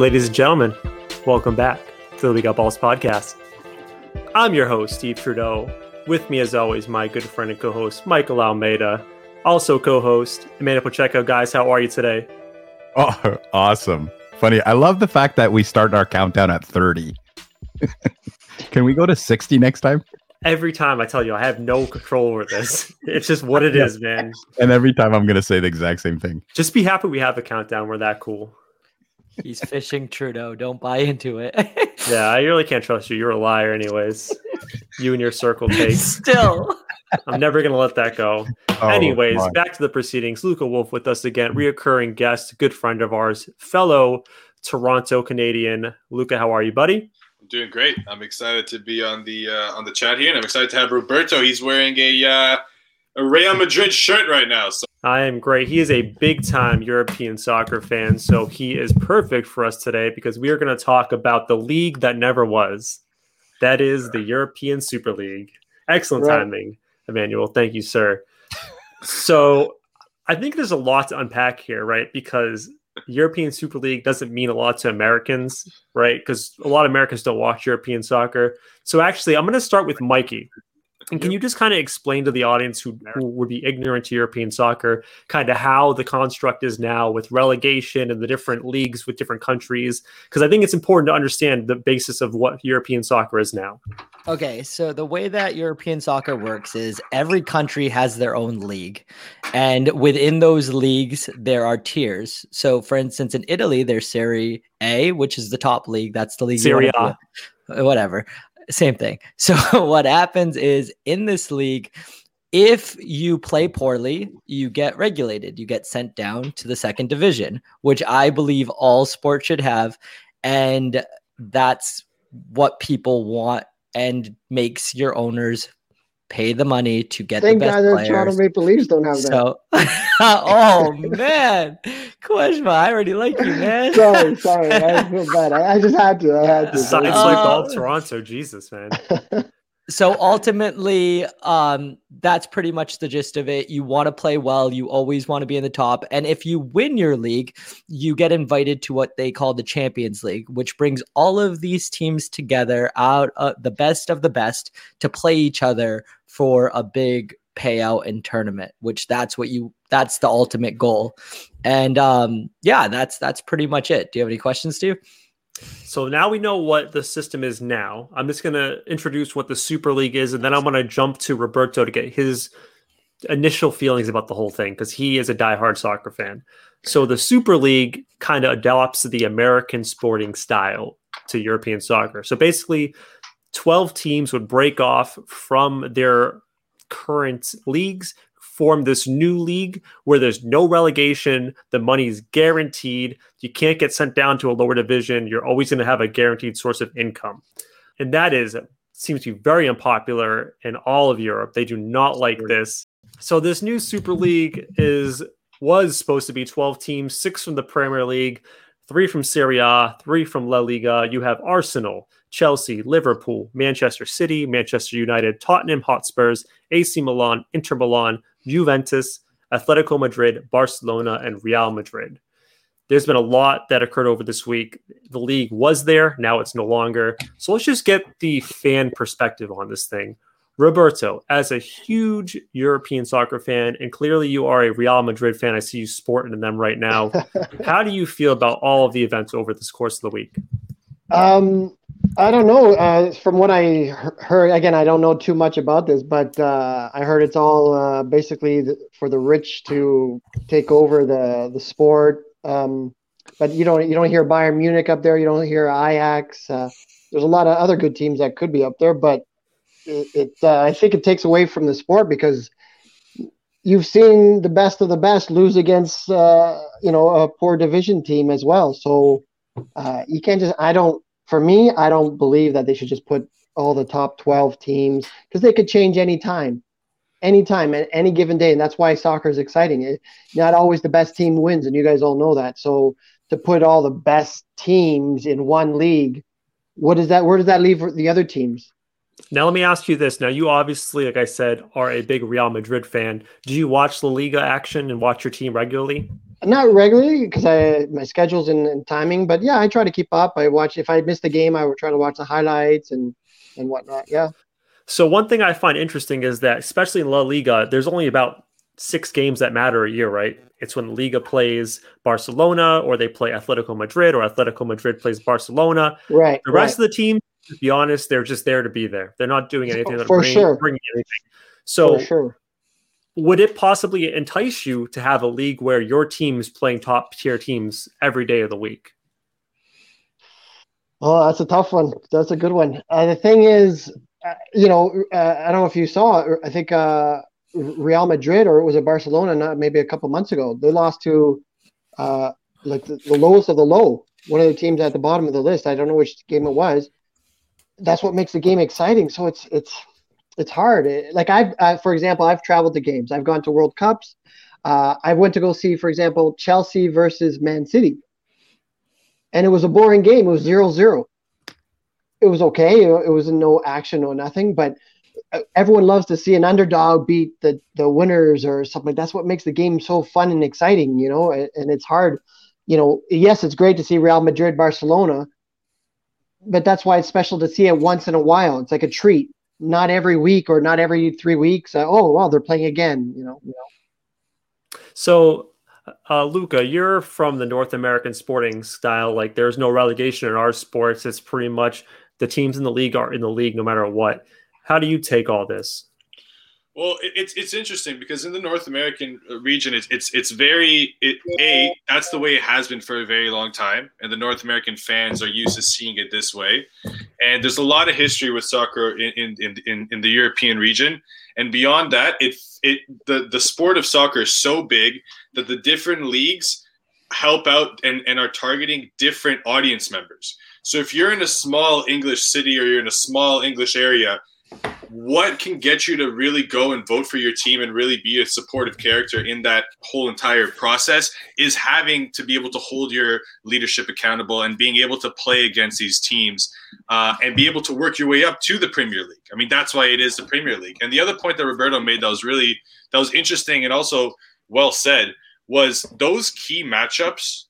Ladies and gentlemen, welcome back to the We Got Balls podcast. I'm your host, Steve Trudeau. With me, as always, my good friend and co host, Michael Almeida. Also, co host, Amanda Pacheco. Guys, how are you today? Oh, awesome. Funny. I love the fact that we start our countdown at 30. Can we go to 60 next time? Every time I tell you, I have no control over this. It's just what it is, man. And every time I'm going to say the exact same thing. Just be happy we have a countdown. We're that cool. He's fishing Trudeau. Don't buy into it. yeah, I really can't trust you. You're a liar, anyways. you and your circle takes. Still. I'm never going to let that go. Oh, anyways, back to the proceedings. Luca Wolf with us again, reoccurring guest, good friend of ours, fellow Toronto Canadian. Luca, how are you, buddy? I'm doing great. I'm excited to be on the uh, on the chat here, and I'm excited to have Roberto. He's wearing a uh, a Real Madrid shirt right now. So I am great. He is a big time European soccer fan, so he is perfect for us today because we are going to talk about the league that never was. That is the European Super League. Excellent right. timing, Emmanuel. Thank you, sir. so I think there's a lot to unpack here, right? Because European Super League doesn't mean a lot to Americans, right? Because a lot of Americans don't watch European soccer. So actually, I'm going to start with Mikey and can you just kind of explain to the audience who, who, would be ignorant to European soccer, kind of how the construct is now with relegation and the different leagues with different countries? Because I think it's important to understand the basis of what European soccer is now. Okay, so the way that European soccer works is every country has their own league. And within those leagues, there are tiers. So, for instance, in Italy, there's Serie A, which is the top league. That's the league. Serie A whatever same thing. So what happens is in this league, if you play poorly, you get regulated. You get sent down to the second division, which I believe all sports should have. And that's what people want and makes your owners pay the money to get Thank the best God players. Toronto Maple Leafs don't have that. So, oh man, Kuzma, I already like you, man. sorry, sorry, I feel bad. I, I, just had to. I had to. It's, like uh, all Toronto, Jesus, man. so ultimately, um, that's pretty much the gist of it. You want to play well. You always want to be in the top. And if you win your league, you get invited to what they call the Champions League, which brings all of these teams together out uh, the best of the best to play each other for a big payout and tournament, which that's what you that's the ultimate goal. And um, yeah, that's that's pretty much it. Do you have any questions, Steve? So now we know what the system is now. I'm just going to introduce what the Super League is, and then I'm going to jump to Roberto to get his initial feelings about the whole thing because he is a diehard soccer fan. So the Super League kind of adopts the American sporting style to European soccer. So basically, 12 teams would break off from their current leagues, form this new league where there's no relegation, the money's guaranteed, you can't get sent down to a lower division, you're always going to have a guaranteed source of income. And that is seems to be very unpopular in all of Europe. They do not like this. So this new Super League is was supposed to be 12 teams, 6 from the Premier League, 3 from Serie A, 3 from La Liga. You have Arsenal, Chelsea, Liverpool, Manchester City, Manchester United, Tottenham Hotspurs, AC Milan, Inter Milan, Juventus, Atletico Madrid, Barcelona, and Real Madrid. There's been a lot that occurred over this week. The league was there, now it's no longer. So let's just get the fan perspective on this thing. Roberto, as a huge European soccer fan, and clearly you are a Real Madrid fan, I see you sporting them right now. How do you feel about all of the events over this course of the week? Um, I don't know. Uh, from what I heard, again, I don't know too much about this, but uh, I heard it's all uh, basically for the rich to take over the the sport. Um, but you don't you don't hear Bayern Munich up there. You don't hear Ajax. Uh, there's a lot of other good teams that could be up there, but it, it uh, I think it takes away from the sport because you've seen the best of the best lose against uh, you know a poor division team as well. So you can't just I don't for me, I don't believe that they should just put all the top 12 teams because they could change anytime, anytime, at any given day. And that's why soccer is exciting. It, not always the best team wins, and you guys all know that. So to put all the best teams in one league, what does that? Where does that leave the other teams? Now let me ask you this. Now you obviously, like I said, are a big Real Madrid fan. Do you watch La Liga action and watch your team regularly? Not regularly because I my schedules and, and, timing, but yeah, I try to keep up. I watch if I miss the game, I would try to watch the highlights and and whatnot. Yeah. So one thing I find interesting is that, especially in La Liga, there's only about six games that matter a year, right? It's when Liga plays Barcelona, or they play Atletico Madrid, or Atletico Madrid plays Barcelona. Right. The rest right. of the team, to be honest, they're just there to be there. They're not doing anything. For bring, sure. Bringing anything. So For sure would it possibly entice you to have a league where your team is playing top tier teams every day of the week? Oh, that's a tough one. That's a good one. Uh, the thing is, uh, you know, uh, I don't know if you saw. I think uh, Real Madrid or it was a Barcelona, not maybe a couple months ago. They lost to uh, like the, the lowest of the low. One of the teams at the bottom of the list. I don't know which game it was. That's what makes the game exciting. So it's it's it's hard. It, like I've, uh, for example, I've traveled to games. I've gone to World Cups. Uh, I went to go see, for example, Chelsea versus Man City, and it was a boring game. It was 0-0. It was okay. It, it was no action or nothing, but uh, everyone loves to see an underdog beat the the winners or something. That's what makes the game so fun and exciting, you know. And it's hard, you know. Yes, it's great to see Real Madrid, Barcelona, but that's why it's special to see it once in a while. It's like a treat not every week or not every three weeks. Uh, oh, well, they're playing again. You know. You know. So, uh, Luca, you're from the North American sporting style. Like, there's no relegation in our sports. It's pretty much the teams in the league are in the league no matter what. How do you take all this? Well, it's it's interesting because in the North American uh, region, it's it's it's very it, a that's the way it has been for a very long time, and the North American fans are used to seeing it this way. And there's a lot of history with soccer in in in, in the European region, and beyond that, it it the the sport of soccer is so big that the different leagues help out and, and are targeting different audience members. So if you're in a small English city or you're in a small English area, what can get you to really go and vote for your team and really be a supportive character in that whole entire process is having to be able to hold your leadership accountable and being able to play against these teams uh, and be able to work your way up to the Premier League. I mean, that's why it is the Premier League. And the other point that Roberto made that was really that was interesting and also well said was those key matchups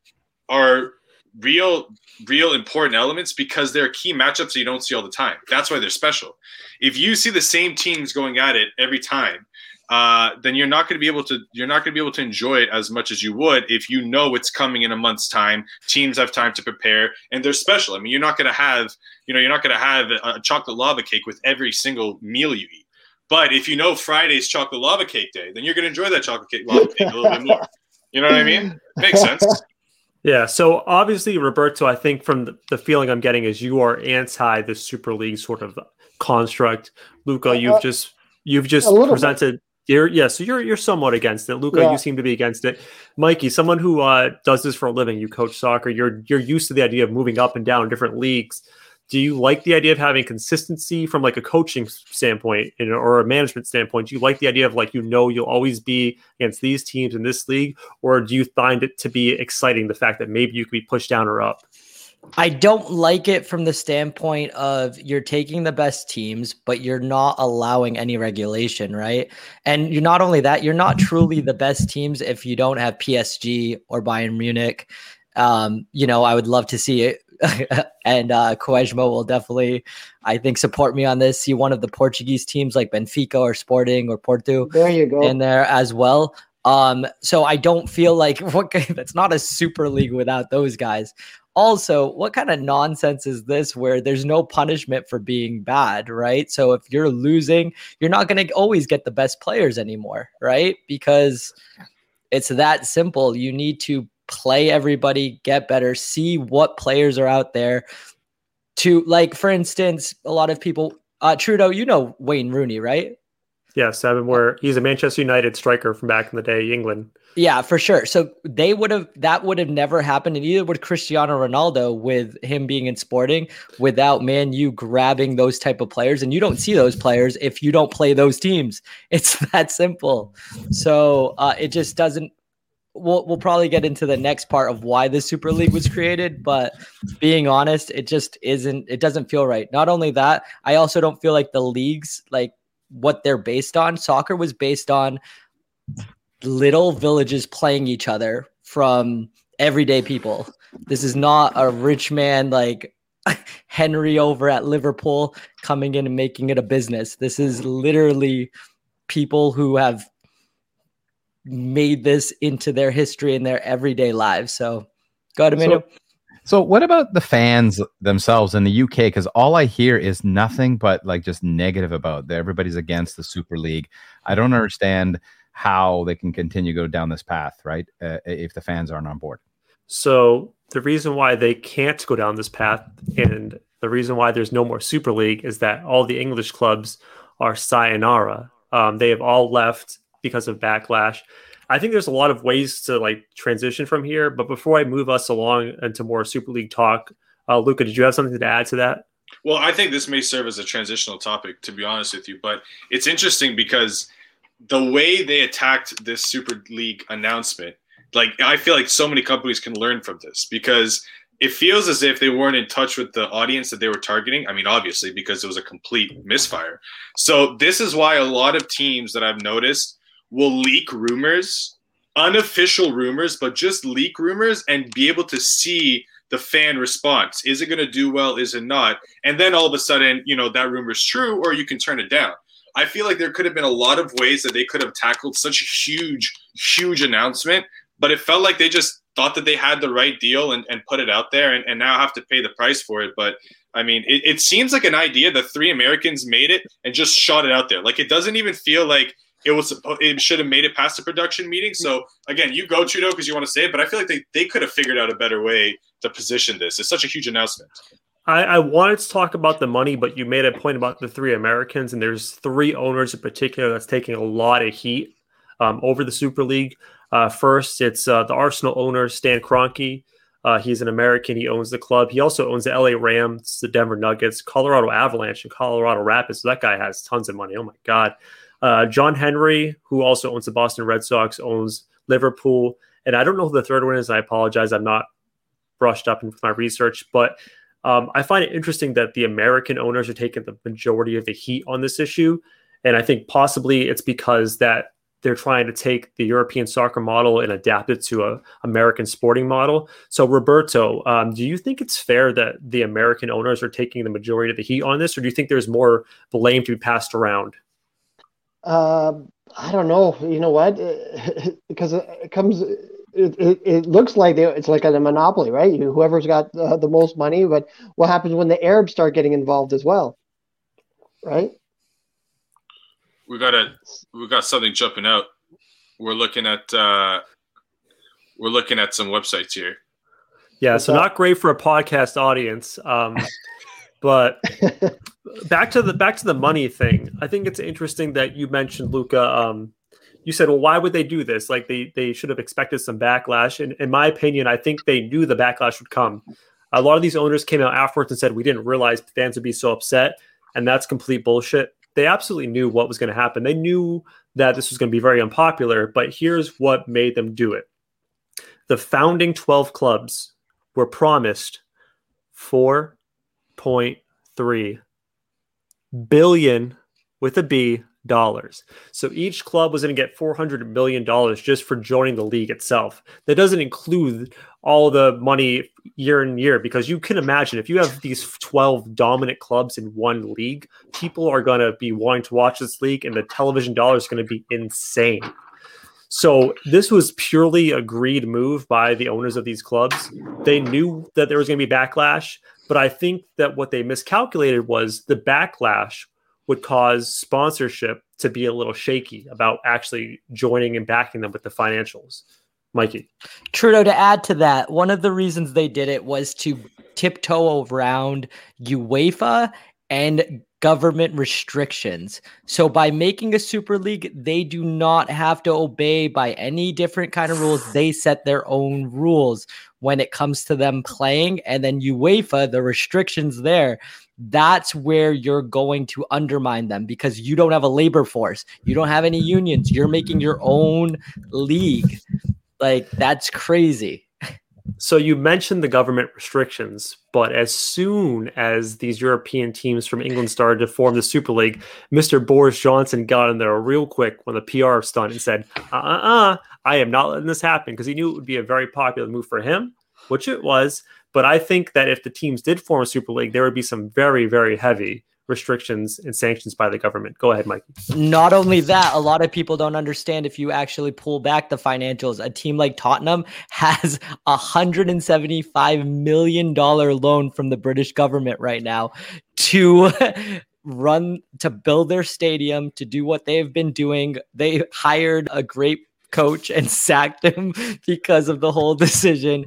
are real real important elements because they're key matchups that you don't see all the time. That's why they're special. If you see the same teams going at it every time, uh, then you're not going to be able to you're not going to be able to enjoy it as much as you would if you know it's coming in a month's time. Teams have time to prepare, and they're special. I mean, you're not going to have you know you're not going to have a chocolate lava cake with every single meal you eat. But if you know Friday's chocolate lava cake day, then you're going to enjoy that chocolate cake lava cake a little bit more. You know what I mean? Makes sense. Yeah. So obviously, Roberto, I think from the, the, feeling I'm getting is you are anti the Super League sort of construct. Luca, you've uh, just you've just presented. Bit. You're yeah, so you're you're somewhat against it. Luca, yeah. you seem to be against it. Mikey, someone who uh, does this for a living, you coach soccer. You're you're used to the idea of moving up and down different leagues do you like the idea of having consistency from like a coaching standpoint or a management standpoint do you like the idea of like you know you'll always be against these teams in this league or do you find it to be exciting the fact that maybe you could be pushed down or up I don't like it from the standpoint of you're taking the best teams, but you're not allowing any regulation, right? And you're not only that, you're not truly the best teams if you don't have PSG or Bayern Munich. Um, you know, I would love to see it and uh, Quaresma will definitely, I think, support me on this. See one of the Portuguese teams like Benfica or Sporting or Porto. There you go. In there as well. Um, so I don't feel like what that's not a super league without those guys. Also, what kind of nonsense is this where there's no punishment for being bad, right? So if you're losing, you're not going to always get the best players anymore, right? Because it's that simple. You need to play everybody, get better, see what players are out there to like for instance, a lot of people uh Trudeau, you know Wayne Rooney, right? Yeah, seven where he's a Manchester United striker from back in the day, England. Yeah, for sure. So they would have that would have never happened, and either would Cristiano Ronaldo with him being in Sporting without Man U grabbing those type of players, and you don't see those players if you don't play those teams. It's that simple. So uh, it just doesn't we'll we'll probably get into the next part of why the Super League was created, but being honest, it just isn't it doesn't feel right. Not only that, I also don't feel like the leagues like what they're based on. Soccer was based on little villages playing each other from everyday people. This is not a rich man like Henry over at Liverpool coming in and making it a business. This is literally people who have made this into their history and their everyday lives. So go ahead, Emmanuel. So, so what about the fans themselves in the UK? Because all I hear is nothing but like just negative about. Everybody's against the Super League. I don't understand how they can continue to go down this path, right? Uh, if the fans aren't on board. So the reason why they can't go down this path and the reason why there's no more Super League is that all the English clubs are sayonara. Um, they have all left because of backlash. I think there's a lot of ways to like transition from here. But before I move us along into more Super League talk, uh, Luca, did you have something to add to that? Well, I think this may serve as a transitional topic, to be honest with you. But it's interesting because the way they attacked this Super League announcement, like I feel like so many companies can learn from this because it feels as if they weren't in touch with the audience that they were targeting. I mean, obviously, because it was a complete misfire. So this is why a lot of teams that I've noticed will leak rumors, unofficial rumors, but just leak rumors and be able to see the fan response. Is it going to do well? Is it not? And then all of a sudden, you know, that rumor is true, or you can turn it down. I feel like there could have been a lot of ways that they could have tackled such a huge, huge announcement, but it felt like they just thought that they had the right deal and, and put it out there and, and now have to pay the price for it. But I mean, it, it seems like an idea that three Americans made it and just shot it out there. Like it doesn't even feel like it was it should have made it past the production meeting. So again, you go Trudeau because you want to say it, but I feel like they, they could have figured out a better way to position this. It's such a huge announcement. I, I, wanted to talk about the money, but you made a point about the three Americans, and there's three owners in particular that's taking a lot of heat um, over the Super League. Uh, first, it's uh, the Arsenal owner Stan Kroenke. Uh, he's an American. He owns the club. He also owns the LA Rams, the Denver Nuggets, Colorado Avalanche, and Colorado Rapids. So that guy has tons of money. Oh my God. Uh, John Henry, who also owns the Boston Red Sox, owns Liverpool. And I don't know who the third one is. I apologize. I'm not brushed up in my research, but um, I find it interesting that the American owners are taking the majority of the heat on this issue, and I think possibly it's because that they're trying to take the European soccer model and adapt it to a American sporting model. So, Roberto, um, do you think it's fair that the American owners are taking the majority of the heat on this, or do you think there's more blame to be passed around? Uh, I don't know. You know what? because it comes it, it, it looks like they, it's like a monopoly, right? You, whoever's got uh, the most money. But what happens when the Arabs start getting involved as well, right? We got a we got something jumping out. We're looking at uh, we're looking at some websites here. Yeah, What's so that? not great for a podcast audience. Um, but back to the back to the money thing. I think it's interesting that you mentioned Luca. Um, you said, well, why would they do this? Like they they should have expected some backlash. And in my opinion, I think they knew the backlash would come. A lot of these owners came out afterwards and said, we didn't realize fans would be so upset, and that's complete bullshit. They absolutely knew what was going to happen. They knew that this was going to be very unpopular, but here's what made them do it. The founding 12 clubs were promised 4.3 billion with a B dollars. So each club was going to get 400 million dollars just for joining the league itself. That doesn't include all the money year in year because you can imagine if you have these 12 dominant clubs in one league, people are going to be wanting to watch this league and the television dollars going to be insane. So this was purely a greed move by the owners of these clubs. They knew that there was going to be backlash, but I think that what they miscalculated was the backlash would cause sponsorship to be a little shaky about actually joining and backing them with the financials. Mikey. Trudeau, to add to that, one of the reasons they did it was to tiptoe around UEFA and government restrictions. So by making a super league, they do not have to obey by any different kind of rules. They set their own rules when it comes to them playing and then UEFA the restrictions there that's where you're going to undermine them because you don't have a labor force. You don't have any unions. You're making your own league. Like that's crazy. So you mentioned the government restrictions, but as soon as these European teams from England started to form the Super League, Mr. Boris Johnson got in there real quick when the PR stunt and said, "Uh, uh, I am not letting this happen," because he knew it would be a very popular move for him, which it was. But I think that if the teams did form a Super League, there would be some very, very heavy restrictions and sanctions by the government. Go ahead, Mike. Not only that, a lot of people don't understand if you actually pull back the financials. A team like Tottenham has a $175 million loan from the British government right now to run, to build their stadium, to do what they've been doing. They hired a great coach and sacked him because of the whole decision.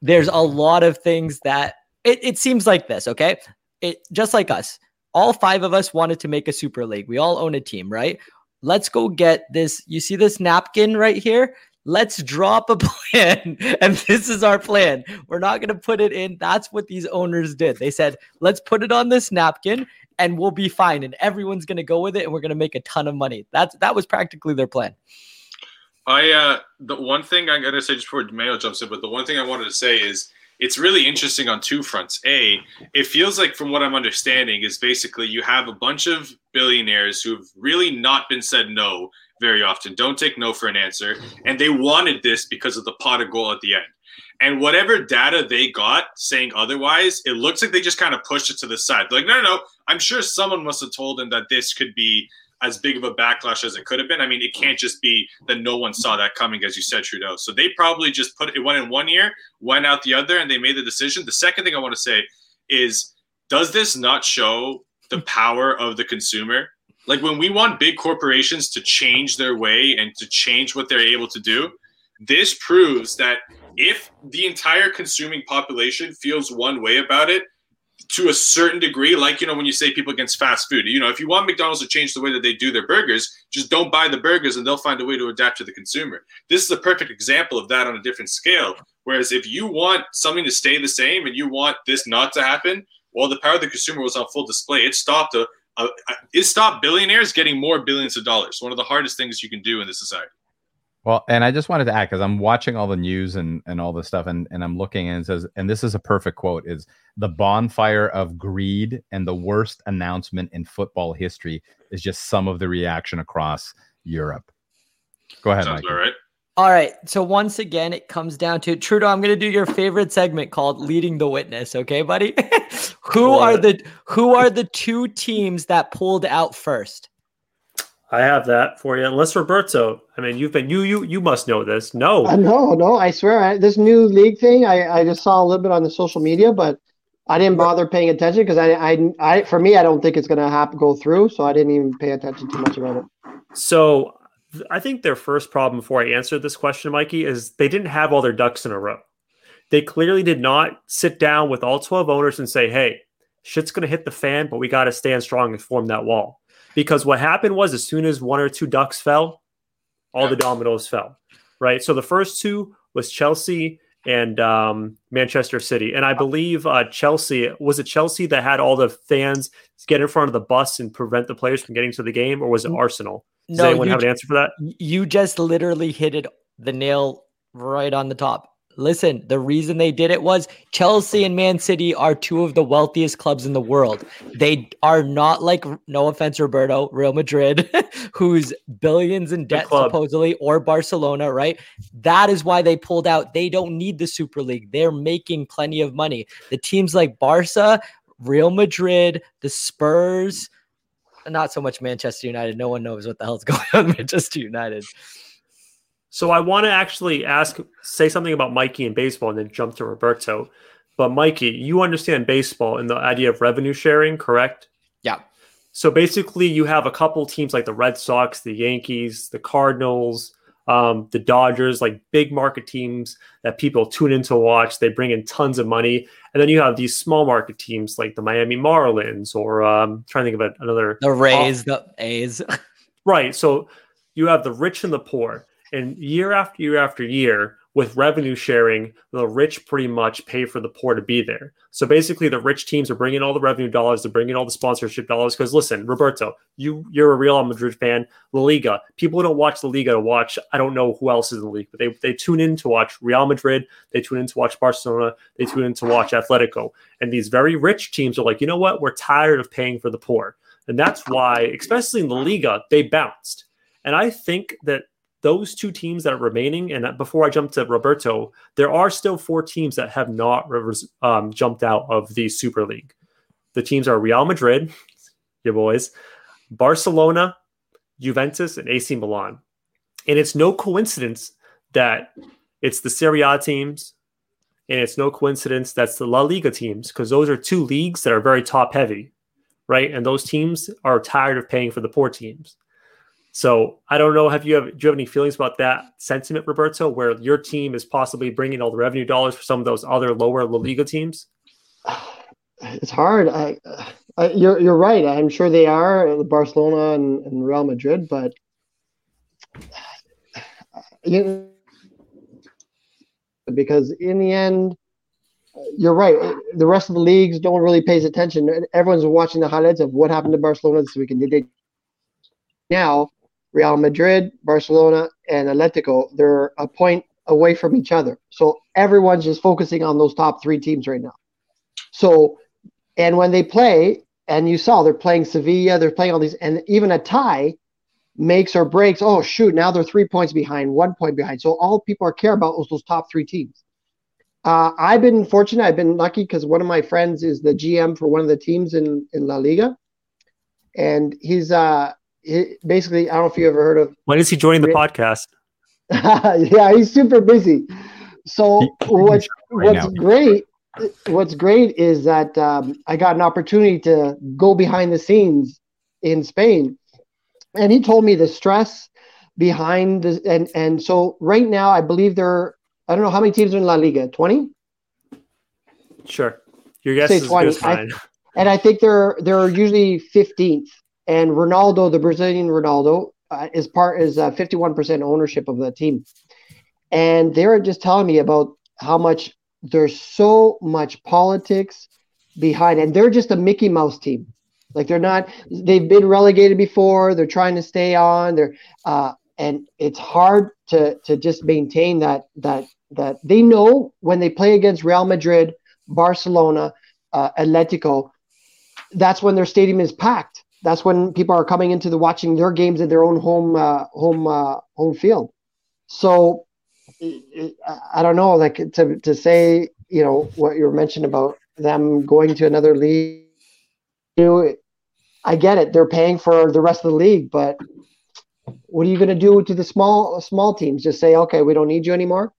There's a lot of things that it, it seems like this, okay? It just like us all five of us wanted to make a super league. We all own a team, right? Let's go get this. You see this napkin right here? Let's drop a plan. And this is our plan. We're not going to put it in. That's what these owners did. They said, let's put it on this napkin and we'll be fine. And everyone's going to go with it and we're going to make a ton of money. That's that was practically their plan. I uh the one thing I'm gonna say just before Mayo jumps in, but the one thing I wanted to say is it's really interesting on two fronts. A, it feels like, from what I'm understanding, is basically you have a bunch of billionaires who've really not been said no very often, don't take no for an answer, and they wanted this because of the pot of gold at the end. And whatever data they got saying otherwise, it looks like they just kind of pushed it to the side. They're like, no, no, no. I'm sure someone must have told them that this could be as big of a backlash as it could have been. I mean, it can't just be that no one saw that coming, as you said, Trudeau. So they probably just put it went in one year, went out the other, and they made the decision. The second thing I want to say is, does this not show the power of the consumer? Like when we want big corporations to change their way and to change what they're able to do, this proves that if the entire consuming population feels one way about it, to a certain degree, like you know, when you say people against fast food, you know, if you want McDonald's to change the way that they do their burgers, just don't buy the burgers and they'll find a way to adapt to the consumer. This is a perfect example of that on a different scale. Whereas if you want something to stay the same and you want this not to happen, well, the power of the consumer was on full display. It stopped a, a it stopped billionaires getting more billions of dollars. One of the hardest things you can do in this society. Well, and I just wanted to add because I'm watching all the news and and all this stuff, and and I'm looking and it says, and this is a perfect quote: is the bonfire of greed and the worst announcement in football history is just some of the reaction across Europe. Go ahead, Sounds Mike. all right. All right. So once again, it comes down to Trudeau. I'm going to do your favorite segment called "Leading the Witness." Okay, buddy. who are the who are the two teams that pulled out first? I have that for you. Unless Roberto, I mean, you've been you you you must know this. No, Uh, no, no, I swear, I, this new league thing, I, I just saw a little bit on the social media, but I didn't bother paying attention because I, I, I, for me, I don't think it's gonna happen go through, so I didn't even pay attention too much about it. So I think their first problem before I answer this question, Mikey, is they didn't have all their ducks in a row. They clearly did not sit down with all 12 owners and say, hey, shit's going to hit the fan, but we got to stand strong and form that wall. Because what happened was as soon as one or two ducks fell, all the dominoes fell, right? So the first two was Chelsea and um, Manchester City. And I believe uh, Chelsea, was it Chelsea that had all the fans get in front of the bus and prevent the players from getting to the game, or was it Arsenal? Does No, anyone have an answer for that? you just literally hit it the nail right on the top. Listen, the reason they did it was Chelsea and Man City are two of the wealthiest clubs in the world. They are not like, no offense, Roberto, Real Madrid, who's billions in debt supposedly, or Barcelona, right? That is why they pulled out. They don't need the Super League. They're making plenty of money. The teams like Barca, Real Madrid, the Spurs, not so much Manchester United. No one knows what the hell's going on Manchester United. So I want to actually ask, say something about Mikey and baseball, and then jump to Roberto. But Mikey, you understand baseball and the idea of revenue sharing, correct? Yeah. So basically, you have a couple teams like the Red Sox, the Yankees, the Cardinals, um, the Dodgers, like big market teams that people tune in to watch. They bring in tons of money, and then you have these small market teams like the Miami Marlins, or um, trying to think of another The Rays, the A's. Right. So you have the rich and the poor. And year after year after year, with revenue sharing, the rich pretty much pay for the poor to be there. So basically, the rich teams are bringing all the revenue dollars, they're bringing all the sponsorship dollars. Because listen, Roberto, you you're a Real Madrid fan. La Liga, people don't watch the Liga to watch. I don't know who else is in the league, but they they tune in to watch Real Madrid. They tune in to watch Barcelona. They tune in to watch Atletico. And these very rich teams are like, you know what? We're tired of paying for the poor, and that's why, especially in the Liga, they bounced. And I think that those two teams that are remaining, and before I jump to Roberto, there are still four teams that have not um, jumped out of the Super League. The teams are Real Madrid, your boys, Barcelona, Juventus, and AC Milan. And it's no coincidence that it's the Serie A teams, and it's no coincidence that's the La Liga teams, because those are two leagues that are very top heavy, right? And those teams are tired of paying for the poor teams. So I don't know. Have you have do you have any feelings about that sentiment, Roberto, where your team is possibly bringing all the revenue dollars for some of those other lower La Liga teams? It's hard. I, uh, I you're you're right. I'm sure they are uh, Barcelona and, and Real Madrid, but uh, you know, because in the end, you're right. The rest of the leagues don't really pay attention. Everyone's watching the highlights of what happened to Barcelona this weekend. Did they now Real Madrid, Barcelona, and Atletico, they're a point away from each other. So everyone's just focusing on those top three teams right now. So, and when they play, and you saw they're playing Sevilla, they're playing all these, and even a tie makes or breaks. Oh, shoot, now they're three points behind, one point behind. So all people are care about is those top three teams. Uh, I've been fortunate. I've been lucky because one of my friends is the GM for one of the teams in, in La Liga. And he's uh, basically, I don't know if you ever heard of. When is he joining the podcast? yeah, he's super busy. So what's right what's now. great what's great is that um, I got an opportunity to go behind the scenes in Spain, and he told me the stress behind this, and and so right now I believe there are I don't know how many teams are in La Liga, twenty. Sure, your guess Say is 20. I, and I think they're they're usually fifteenth and Ronaldo, the Brazilian Ronaldo, uh, is part is uh, 51% ownership of the team, and they were just telling me about how much there's so much politics behind, and they're just a Mickey Mouse team. Like they're not, they've been relegated before. They're trying to stay on. They're uh, and it's hard to to just maintain that that that they know when they play against Real Madrid, Barcelona, uh, Atletico, that's when their stadium is packed that's when people are coming into the watching their games at their own home uh, home uh, home field. So I don't know, like to to say, you know, what you were mentioning about them going to another league. You know, I get it; they're paying for the rest of the league, but what are you going to do to the small small teams? Just say, okay, we don't need you anymore.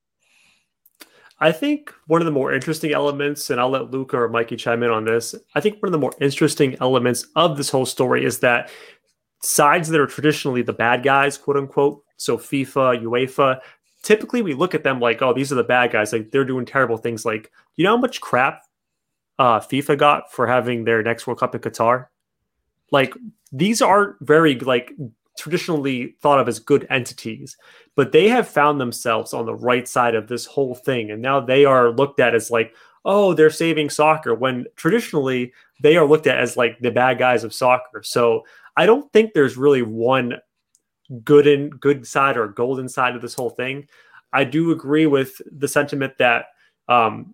I think one of the more interesting elements, and I'll let Luca or Mikey chime in on this. I think one of the more interesting elements of this whole story is that sides that are traditionally the bad guys, quote unquote, so FIFA, UEFA, typically we look at them like, oh, these are the bad guys. Like they're doing terrible things. Like, you know how much crap uh, FIFA got for having their next World Cup in Qatar? Like these aren't very like traditionally thought of as good entities, but they have found themselves on the right side of this whole thing. And now they are looked at as like, oh, they're saving soccer, when traditionally they are looked at as like the bad guys of soccer. So I don't think there's really one good and good side or golden side of this whole thing. I do agree with the sentiment that um,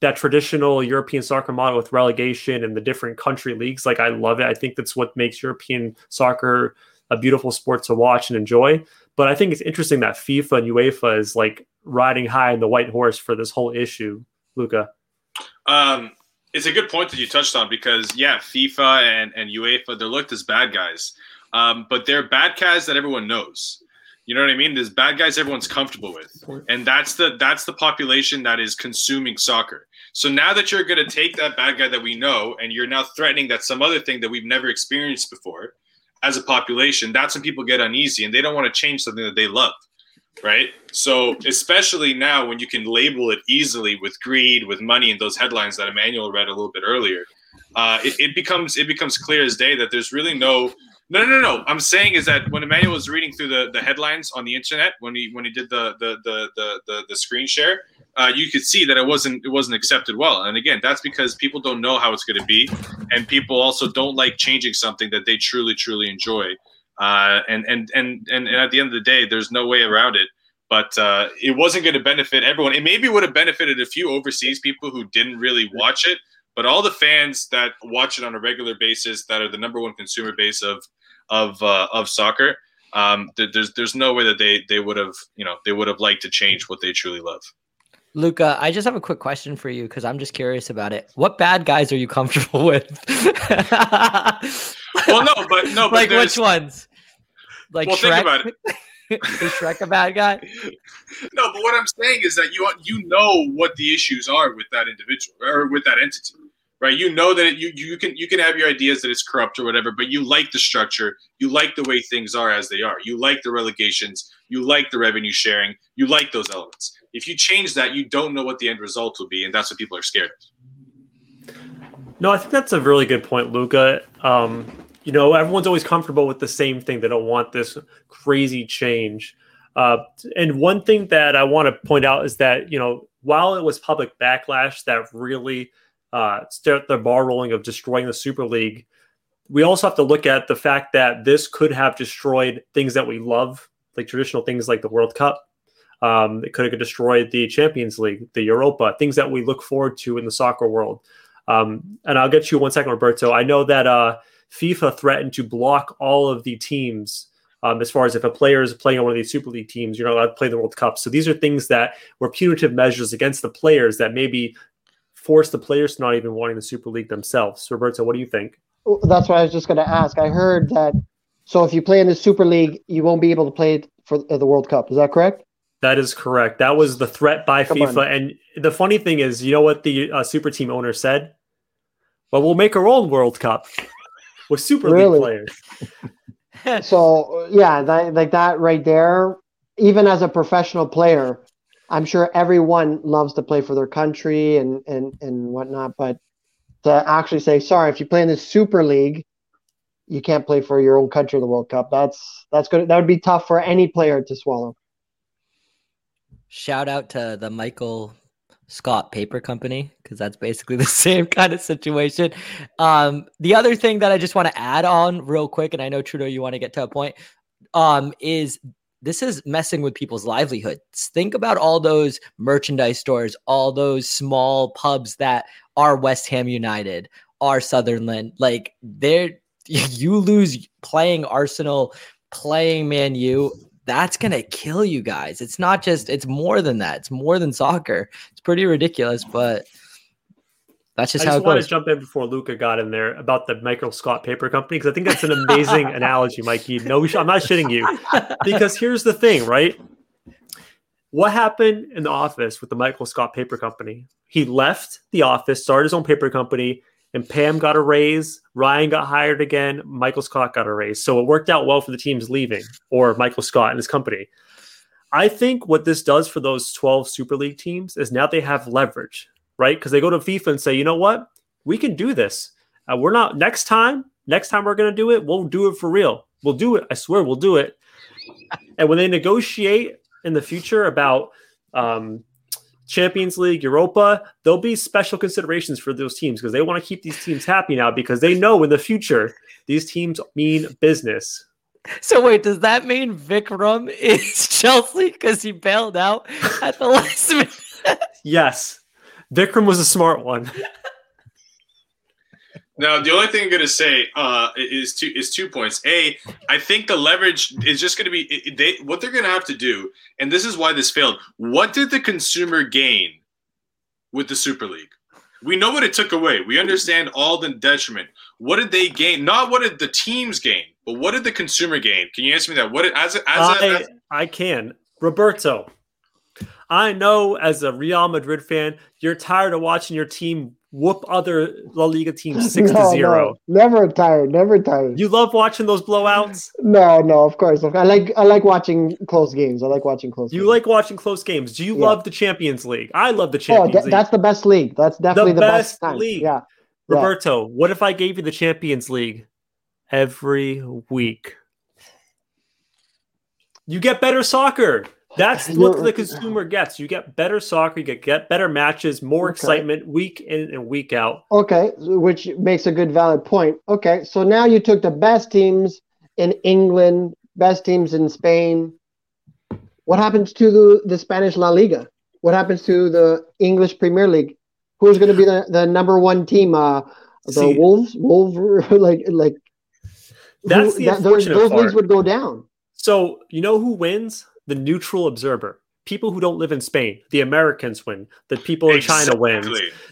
that traditional European soccer model with relegation and the different country leagues. Like I love it. I think that's what makes European soccer a beautiful sport to watch and enjoy. But I think it's interesting that FIFA and UEFA is like riding high on the white horse for this whole issue. Luca. Um, it's a good point that you touched on because yeah, FIFA and, and UEFA they're looked as bad guys, um, but they're bad guys that everyone knows. You know what I mean? There's bad guys everyone's comfortable with, and that's the that's the population that is consuming soccer. So now that you're going to take that bad guy that we know, and you're now threatening that some other thing that we've never experienced before, as a population, that's when people get uneasy and they don't want to change something that they love. Right. So, especially now when you can label it easily with greed, with money, and those headlines that Emmanuel read a little bit earlier, uh, it, it becomes it becomes clear as day that there's really no No, no, no. I'm saying is that when Emmanuel was reading through the, the headlines on the internet, when he when he did the the the the the, the screen share, uh, you could see that it wasn't it wasn't accepted well. And again, that's because people don't know how it's going to be, and people also don't like changing something that they truly truly enjoy. Uh, and, and and and and at the end of the day, there's no way around it. But uh, it wasn't going to benefit everyone. It maybe would have benefited a few overseas people who didn't really watch it, but all the fans that watch it on a regular basis, that are the number one consumer base of of uh, of soccer, um, th- there's there's no way that they they would have you know they would have liked to change what they truly love. Luca, I just have a quick question for you because I'm just curious about it. What bad guys are you comfortable with? well, no, but no, but like there's- which ones? Like Well, Shrek? think about it. Is Shrek a bad guy? No, but what I'm saying is that you you know what the issues are with that individual or with that entity, right? You know that it, you you can you can have your ideas that it's corrupt or whatever, but you like the structure, you like the way things are as they are, you like the relegations, you like the revenue sharing, you like those elements. If you change that, you don't know what the end result will be, and that's what people are scared of. No, I think that's a really good point, Luca. Um, you know, everyone's always comfortable with the same thing. They don't want this crazy change. Uh, and one thing that I want to point out is that, you know, while it was public backlash that really uh, started the bar rolling of destroying the Super League, we also have to look at the fact that this could have destroyed things that we love, like traditional things like the World Cup. Um, it could have destroyed the Champions League, the Europa, things that we look forward to in the soccer world. Um, and I'll get you one second, Roberto. I know that uh, FIFA threatened to block all of the teams um, as far as if a player is playing on one of these Super League teams, you're not allowed to play the World Cup. So these are things that were punitive measures against the players that maybe force the players to not even wanting the Super League themselves. Roberto, what do you think? That's what I was just going to ask. I heard that. So if you play in the Super League, you won't be able to play for the World Cup. Is that correct? That is correct. That was the threat by Come FIFA. on. And the funny thing is, you know what the uh, super team owner said? Well, we'll make our own World Cup with Super Really? League players. So yeah, that, like that right there. Even as a professional player, I'm sure everyone loves to play for their country and and and whatnot. But to actually say, sorry, if you play in the Super League, you can't play for your own country in the World Cup. That's that's good. That would be tough for any player to swallow. Shout out to the Michael Scott Paper Company because that's basically the same kind of situation. Um, the other thing that I just want to add on real quick, and I know Trudeau, you want to get to a point, um, is this is messing with people's livelihoods. Think about all those merchandise stores, all those small pubs that are West Ham United, are Sunderland. Like they're you lose playing Arsenal, playing Man U. That's gonna kill you guys. It's not just. It's more than that. It's more than soccer. It's pretty ridiculous, but that's I just how just it want goes. to jump in before Luca got in there about the Michael Scott Paper Company because I think that's an amazing analogy, Mikey. No, I'm not shitting you because here's the thing, right? What happened in the office with the Michael Scott Paper Company? He left the office, started his own paper company, and Pam got a raise. Ryan got hired again. Michael Scott got a raise. So it worked out well for the teams leaving or Michael Scott and his company. I think what this does for those 12 Super League teams is now they have leverage, right? Because they go to FIFA and say, you know what? We can do this. Uh, we're not, next time, next time we're going to do it, we'll do it for real. We'll do it. I swear we'll do it. And when they negotiate in the future about um, Champions League, Europa, there'll be special considerations for those teams because they want to keep these teams happy now because they know in the future these teams mean business. So wait, does that mean Vikram is Chelsea because he bailed out at the last minute? Yes, Vikram was a smart one. Now, the only thing I'm going to say uh, is two is two points. A, I think the leverage is just going to be they what they're going to have to do, and this is why this failed. What did the consumer gain with the Super League? We know what it took away. We understand all the detriment. What did they gain? Not what did the teams gain, but what did the consumer gain? Can you answer me that? What as as I, as, I can. Roberto, I know as a Real Madrid fan, you're tired of watching your team whoop other La Liga teams six No, to zero. no, never tired, never tired. You love watching those blowouts. No, no, of course. I like I like watching close games. I like watching close. You games. like watching close games. Do you Yeah. love the Champions League? I love the Oh, Champions th- League. that's the best league. That's definitely the, best best, time. league. Yeah. Yeah. Roberto, what if I gave you the Champions League? every week. You get better soccer. That's what the consumer gets. You get better soccer, you get, get better matches, more Okay. excitement week in and week out. Okay, which makes a good valid point. Okay, so now you took the best teams in England, best teams in Spain. What happens to the, the Spanish La Liga? What happens to the English Premier League? Who's going to be the, the number one team? Uh, the See- Wolves, Wolves, like like. That's who- the that- those, unfortunate those part. leagues would go down. So, you know who wins? The neutral observer. People who don't live in Spain. The Americans win. The people in China wins.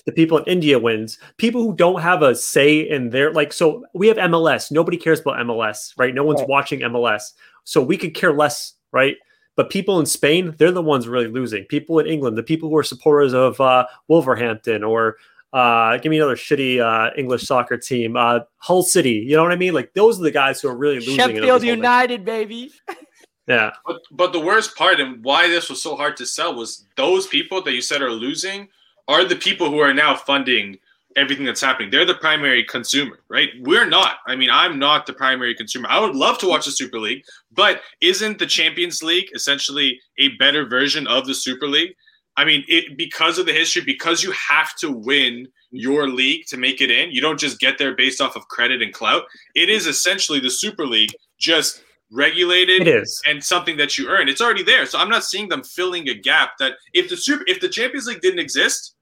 The people in India wins. People who don't have a say in their like so we have MLS. Nobody cares about MLS, right? No one's Right. watching MLS. So we could care less, right? But people in Spain, they're the ones really losing. People in England, the people who are supporters of uh, Wolverhampton or uh, give me another shitty uh, English soccer team, uh, Hull City. You know what I mean? Like those are the guys who are really losing. Sheffield. United, baby. Yeah, But but the worst part and why this was so hard to sell was those people that you said are losing are the people who are now funding everything that's happening. They're the primary consumer, right? We're not. I mean, I'm not the primary consumer. I would love to watch the Super League, but isn't the Champions League essentially a better version of the Super League? I mean, it because of the history, because you have to win your league to make it in. You don't just get there based off of credit and clout. It is essentially the Super League just regulated it is. and something that you earn. It's already there. So I'm not seeing them filling a gap that if the super if the Champions League didn't exist,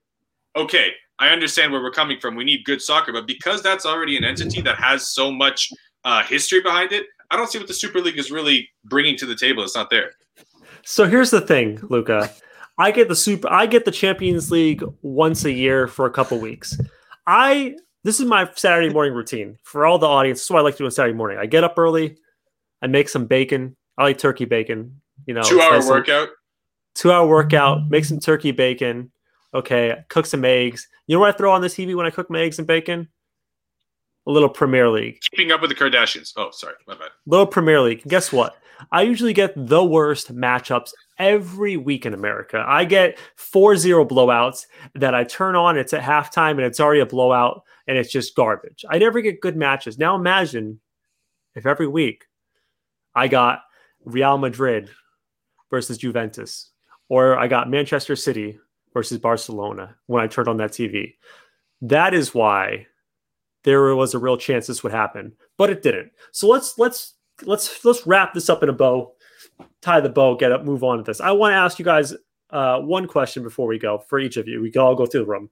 okay, I understand where we're coming from. We need good soccer, but because that's already an entity that has so much uh, history behind it, I don't see what the Super League is really bringing to the table. It's not there. So here's the thing, Luca. I get the super I get the Champions League once a year for a couple weeks. I this is my Saturday morning routine for all the audience. This is what I like to do on Saturday morning. I get up early, I make some bacon. I like turkey bacon. You know, Two hour nice and- workout. two hour workout, make some turkey bacon. Okay, cook some eggs. You know what I throw on the TV when I cook my eggs and bacon? A little Premier League. Keeping up with the Kardashians. Oh, sorry, my bad. Little Premier League. And guess what? I usually get the worst matchups every week in America. I get 4 0 blowouts that I turn on, it's at halftime, and it's already a blowout, and it's just garbage. I never get good matches. Now imagine if every week I got Real Madrid versus Juventus, or I got Manchester City versus Barcelona when I turned on that TV. That is why there was a real chance this would happen, but it didn't. So let's let's let's let's wrap this up in a bow, tie the bow, get up, move on to this. I want to ask you guys uh, one question before we go for each of you. We can all go through the room.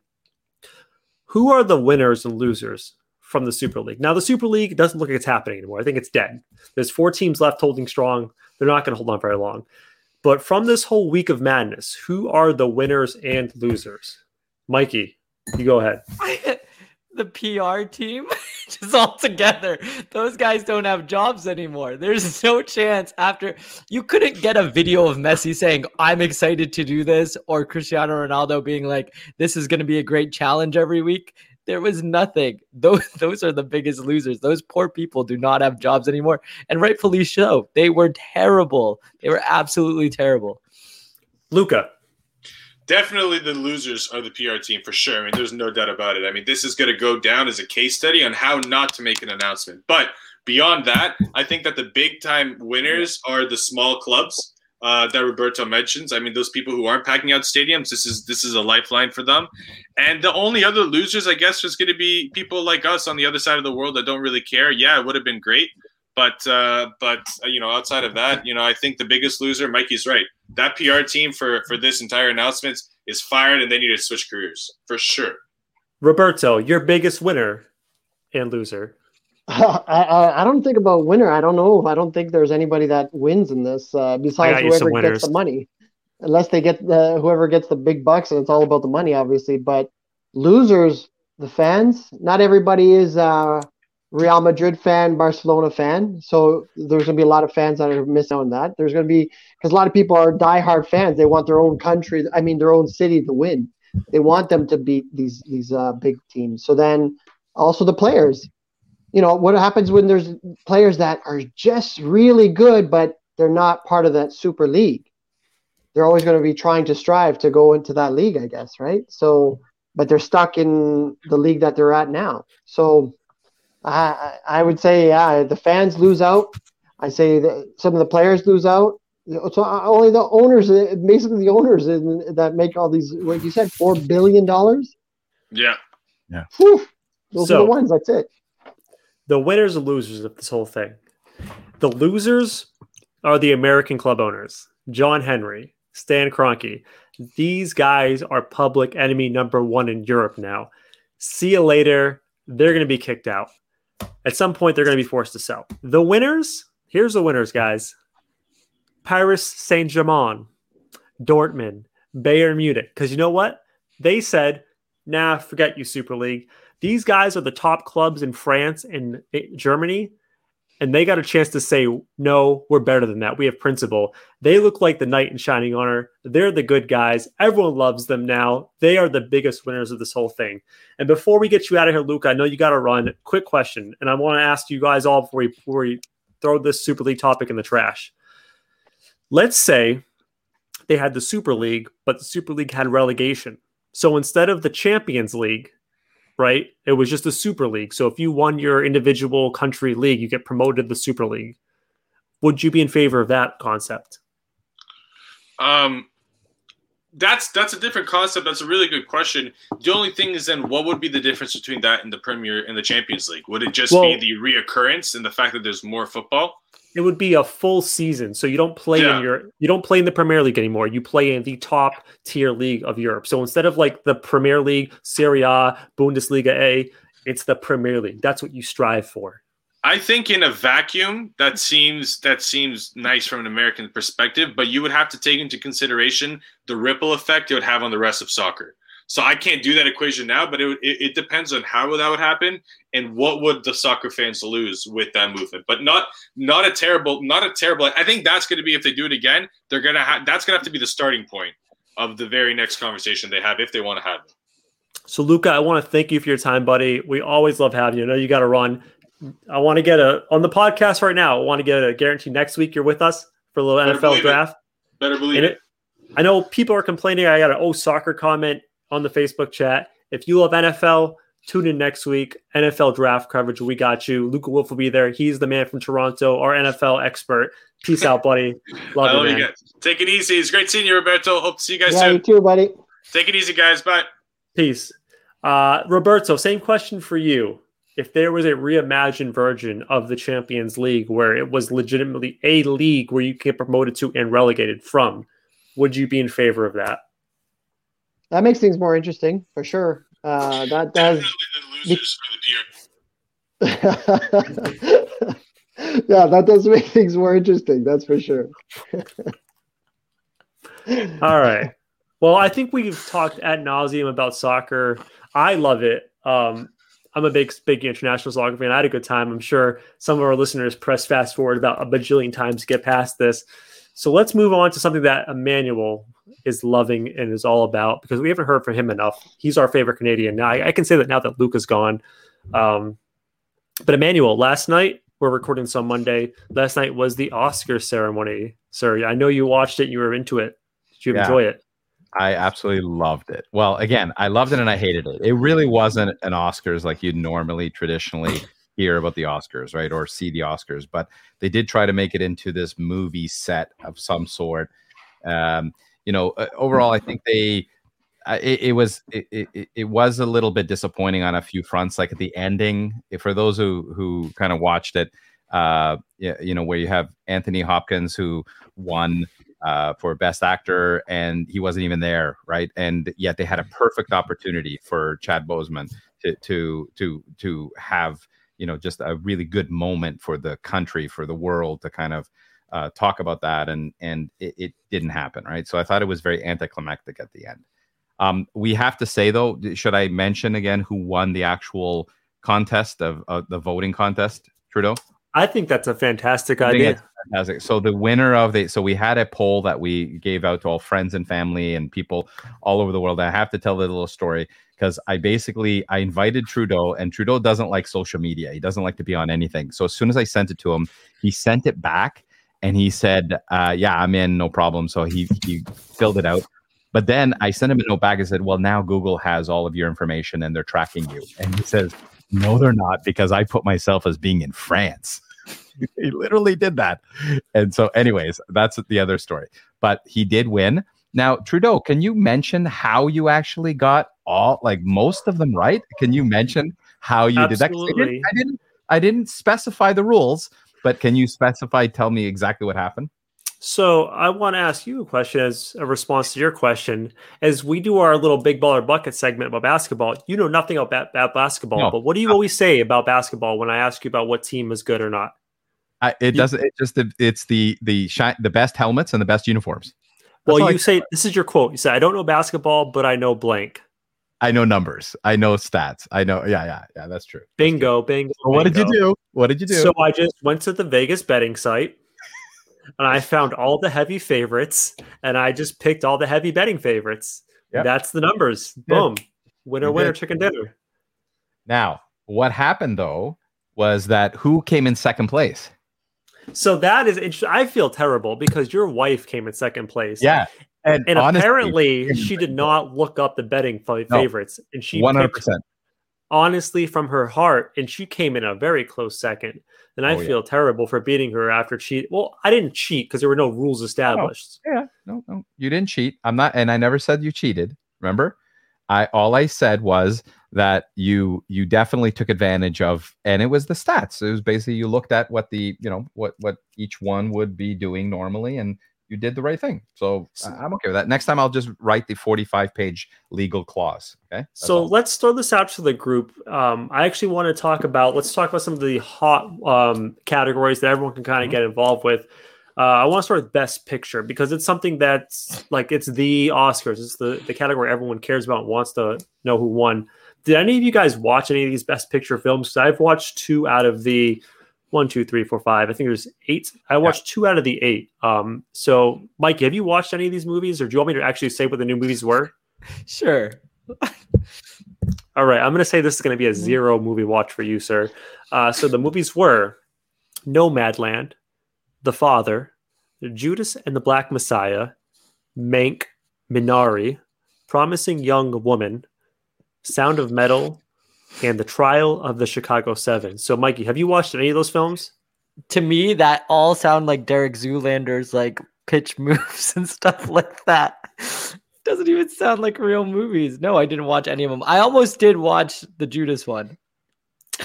Who are the winners and losers from the Super League? Now the Super League doesn't look like it's happening anymore. I think it's dead. There's four teams left holding strong. They're not going to hold on very long. But from this whole week of madness, who are the winners and losers? Mikey, you go ahead. the PR team just all together. Those guys don't have jobs anymore. There's no chance after you couldn't get a video of Messi saying, I'm excited to do this, or Cristiano Ronaldo being like, This is gonna be a great challenge every week. There was nothing. Those those are the biggest losers. Those poor people do not have jobs anymore. And rightfully so. They were terrible. They were absolutely terrible. Luca. Definitely the losers are the PR team for sure. I mean, there's no doubt about it. I mean, this is going to go down as a case study on how not to make an announcement. But beyond that, I think that the big time winners are the small clubs uh, that Roberto mentions. I mean, those people who aren't packing out stadiums. This is this is a lifeline for them. And the only other losers, I guess, is going to be people like us on the other side of the world that don't really care. Yeah, it would have been great. But uh, but you know, outside of that, you know, I think the biggest loser, Mikey's right. That PR team for for this entire announcement is fired, and they need to switch careers for sure. Roberto, your biggest winner and loser. I, I I don't think about winner. I don't know. I don't think there's anybody that wins in this uh, besides got you some whoever gets the money, unless they get the whoever gets the big bucks, and it's all about the money, obviously. But losers, the fans. Not everybody is a Real Madrid fan, Barcelona fan. So there's gonna be a lot of fans that are missing out on that. There's gonna be because a lot of people are diehard fans. They want their own country. I mean, their own city to win. They want them to beat these these uh, big teams. So then also the players you know what happens when there's players that are just really good but they're not part of that super league they're always going to be trying to strive to go into that league i guess right so but they're stuck in the league that they're at now so I I would say yeah, the fans lose out. I say that some of the players lose out. So uh, only the owners, uh, basically the owners that make all these. What you said, four billion dollars. Yeah. Yeah. Whew, those So- are the ones. That's it. The winners and losers of this whole thing. The losers are the American club owners, John Henry, Stan Kroenke. These guys are public enemy number one in Europe now. See you later. They're going to be kicked out. At some point, they're going to be forced to sell. The winners, here's the winners, guys. Paris Saint Germain, Dortmund, Bayern Munich. Because you know what? They said, nah, forget you, Super League. These guys are the top clubs in France and Germany, and they got a chance to say, no, we're better than that. We have principle. They look like the knight in shining armor. They're the good guys. Everyone loves them now. They are the biggest winners of this whole thing. And before we get you out of here, Luca, I know you got to run. Quick question, and I want to ask you guys all before we, before we throw this Super League topic in the trash. Let's say they had the Super League, but the Super League had relegation. So instead of the Champions League, right, it was just a Super League. So if you won your individual country league, you get promoted to the Super League. Would you be in favor of that concept? Um, that's that's a different concept. That's a really good question. The only thing is, then, what would be the difference between that and the Premier and the Champions League? Would it just Well- be the reoccurrence and the fact that there's more football? It would be a full season. So you don't play Yeah. in your you don't play in the Premier League anymore. You play in the top tier league of Europe. So instead of like the Premier League, Serie A, Bundesliga A, it's the Premier League. That's what you strive for. I think in a vacuum that seems that seems nice from an American perspective, but you would have to take into consideration the ripple effect it would have on the rest of soccer. So I can't do that equation now, but it, it, it depends on how that would happen and what would the soccer fans lose with that movement. But not not a terrible not a terrible. I think that's going to be if they do it again, they're gonna have that's gonna have to be the starting point of the very next conversation they have if they want to have it. So, Luca, I want to thank you for your time, buddy. We always love having you. I know you got to run. I want to get a on the podcast right now. I want to get a guarantee next week you're with us for a little Better NFL believe it. draft. Better believe it. it, I know people are complaining. I got an oh soccer comment on the Facebook chat. If you love NFL, tune in next week. NFL draft coverage. We got you. Luca Wolf will be there. He's the man from Toronto, our NFL expert. Peace out, buddy. Love I you, man. you guys. Take it easy. It's great seeing you, Roberto. Hope to see you guys Yeah, you soon. too, buddy. Take it easy, guys. Bye. Peace. Uh, Roberto, same question for you. If there was a reimagined version of the Champions League where it was legitimately a league where you get promoted to and relegated from, would you be in favor of that? That makes things more interesting for sure. Uh, that does. the losers for the beer. yeah, that does make things more interesting. That's for sure. All right. Well, I think we've talked at nauseum about soccer. I love it. Um, I'm a big, big international soccer fan. I had a good time. I'm sure some of our listeners press fast forward about a bajillion times to get past this. So let's move on to something that Emmanuel is loving and is all about because we haven't heard from him enough. He's our favorite Canadian. Now I, I can say that now that Luke is gone. Um, but Emmanuel, last night we're recording this on Monday. Last night was the Oscar ceremony, sir. I know you watched it. You were into it. Did you Yeah. enjoy it? I absolutely loved it. Well, again, I loved it and I hated it. It really wasn't an Oscars like you'd normally traditionally hear about the Oscars, right? Or see the Oscars, but they did try to make it into this movie set of some sort. Um, you know, uh, overall, I think they. Uh, it, it was it, it, it was a little bit disappointing on a few fronts. Like at the ending, for those who who kind of watched it, uh, you know, where you have Anthony Hopkins who won uh, for Best Actor, and he wasn't even there, right? And yet they had a perfect opportunity for Chad Boseman to to to to have you know just a really good moment for the country, for the world to kind of uh, talk about that, and and it, it didn't happen, right? So I thought it was very anticlimactic at the end. Um, we have to say though, should I mention again who won the actual contest of uh, the voting contest? Trudeau. I think that's a fantastic idea. fantastic. So the winner of the so we had a poll that we gave out to all friends and family and people all over the world. I have to tell the little story because I basically I invited Trudeau and Trudeau doesn't like social media. He doesn't like to be on anything. So as soon as I sent it to him, he sent it back and he said, uh, "Yeah, I'm in, no problem." So he he filled it out. But then I sent him a note back and said, "Well, now Google has all of your information and they're tracking you." And he says, No, they're not because I put myself as being in France. he literally did that. And so, anyways, that's the other story. But he did win. Now, Trudeau, can you mention how you actually got all like most of them right? Can you mention how you did that? I didn't, I didn't I didn't specify the rules, but can you specify tell me exactly what happened? So I want to ask you a question as a response to your question. As we do our little big baller bucket segment about basketball, you know nothing about, about basketball, No. but what do you always say about basketball when I ask you about what team is good or not? I, it You- doesn't. It just it's the the shi- the best helmets and the best uniforms. Well, all I you say this is your quote. You say, "I don't know basketball, but I know blank." I know numbers. I know stats. I know. Yeah, yeah, yeah. That's true. Bingo, bingo. So what did you do? What did you do? So I just went to the Vegas betting site and I found all the heavy favorites and I just picked all the heavy betting favorites. Yep. That's the numbers. Boom. Winner, You winner, did. chicken dinner. now, what happened though was that who came in second place? So that is interesting. I feel terrible because your wife came in second place. Yeah, and, And honestly, apparently she did not look up the betting fa- No. favorites. And she one hundred picked percent. Honestly from her heart. And she came in a very close second. And I Oh, yeah. feel terrible for beating her after cheat. Well, I didn't cheat because there were no rules established. Oh, yeah, no, no, you didn't cheat. I'm not, and I never said you cheated. Remember, I all I said was that you you definitely took advantage of, and it was the stats. It was basically you looked at what the you know what what each one would be doing normally, and you did the right thing. So I'm okay with that. Next time I'll just write the 45 page legal clause. Okay. That's So all. let's throw this out to the group. Um, I actually want to talk about. Let's talk about some of the hot um, categories that everyone can kind of Mhm. get involved with. Uh, I want to start with Best Picture because it's something that's like it's the Oscars. It's the the category everyone cares about and wants to know who won. Did any of you guys watch any of these Best Picture films? 'Cause I've watched two out of the one, two, three, four, five. I think there's eight. I watched two out of the eight. Um, so, Mike, have you watched any of these movies, or do you want me to actually say what the new movies were? Sure. All right, I'm going to say this is going to be a zero movie watch for you, sir. Uh, so the movies were Nomadland, The Father, Judas and the Black Messiah, Mank, Minari, Promising Young Woman, Sound of Metal, and The Trial of the Chicago Seven. So, Mikey, have you watched any of those films? To me, that all sound like Derek Zoolander's like pitch moves and stuff like that. Doesn't even sound like real movies. No, I didn't watch any of them. I almost did watch the Judas one.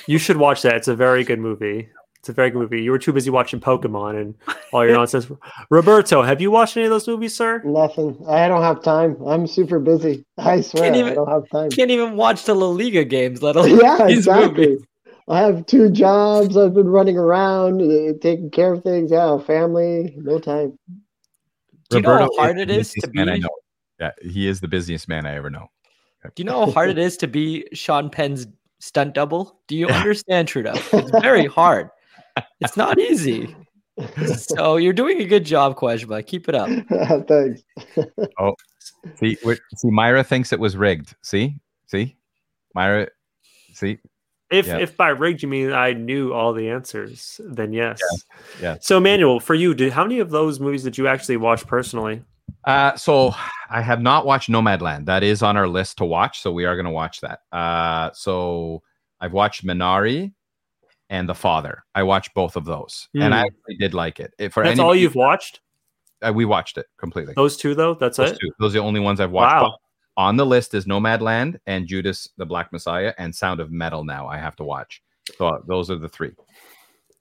You should watch that. It's a very good movie. It's a very good movie. You were too busy watching Pokemon and all your nonsense. Roberto, have you watched any of those movies, sir? Nothing. I don't have time. I'm super busy. I swear, even- I don't have time. Can't even watch the La Liga games, let alone Yeah, these exactly. movies. I have two jobs. I've been running around, uh, taking care of things. Yeah, family. No time. Do you know how Roberto hard it is to busiest man I know. Yeah, he is the busiest man I ever know. Do you know how hard it is to be Sean Penn's stunt double? Do you understand, Trudeau? It's very hard. It's not easy. So you're doing a good job, Kweshba. Keep it up. Thanks. Oh, see, see, Myra thinks it was rigged. See, see, Myra, see, If Yeah. if by rigged you mean I knew all the answers, then yes. yeah. So Manuel, for you, did how many of those movies did you actually watch personally? Uh, so I have not watched Nomadland. That is on our list to watch, so we are going to watch that. Uh, so I've watched Minari and The Father. I watched both of those, and I Hmm. actually did like it. For That's all you've watched? we watched it completely. Those two though? That's Those it? two. Those are the only ones I've watched. Wow. On the list is Nomadland and Judas the Black Messiah and Sound of Metal. Now I have to watch. So those are the three.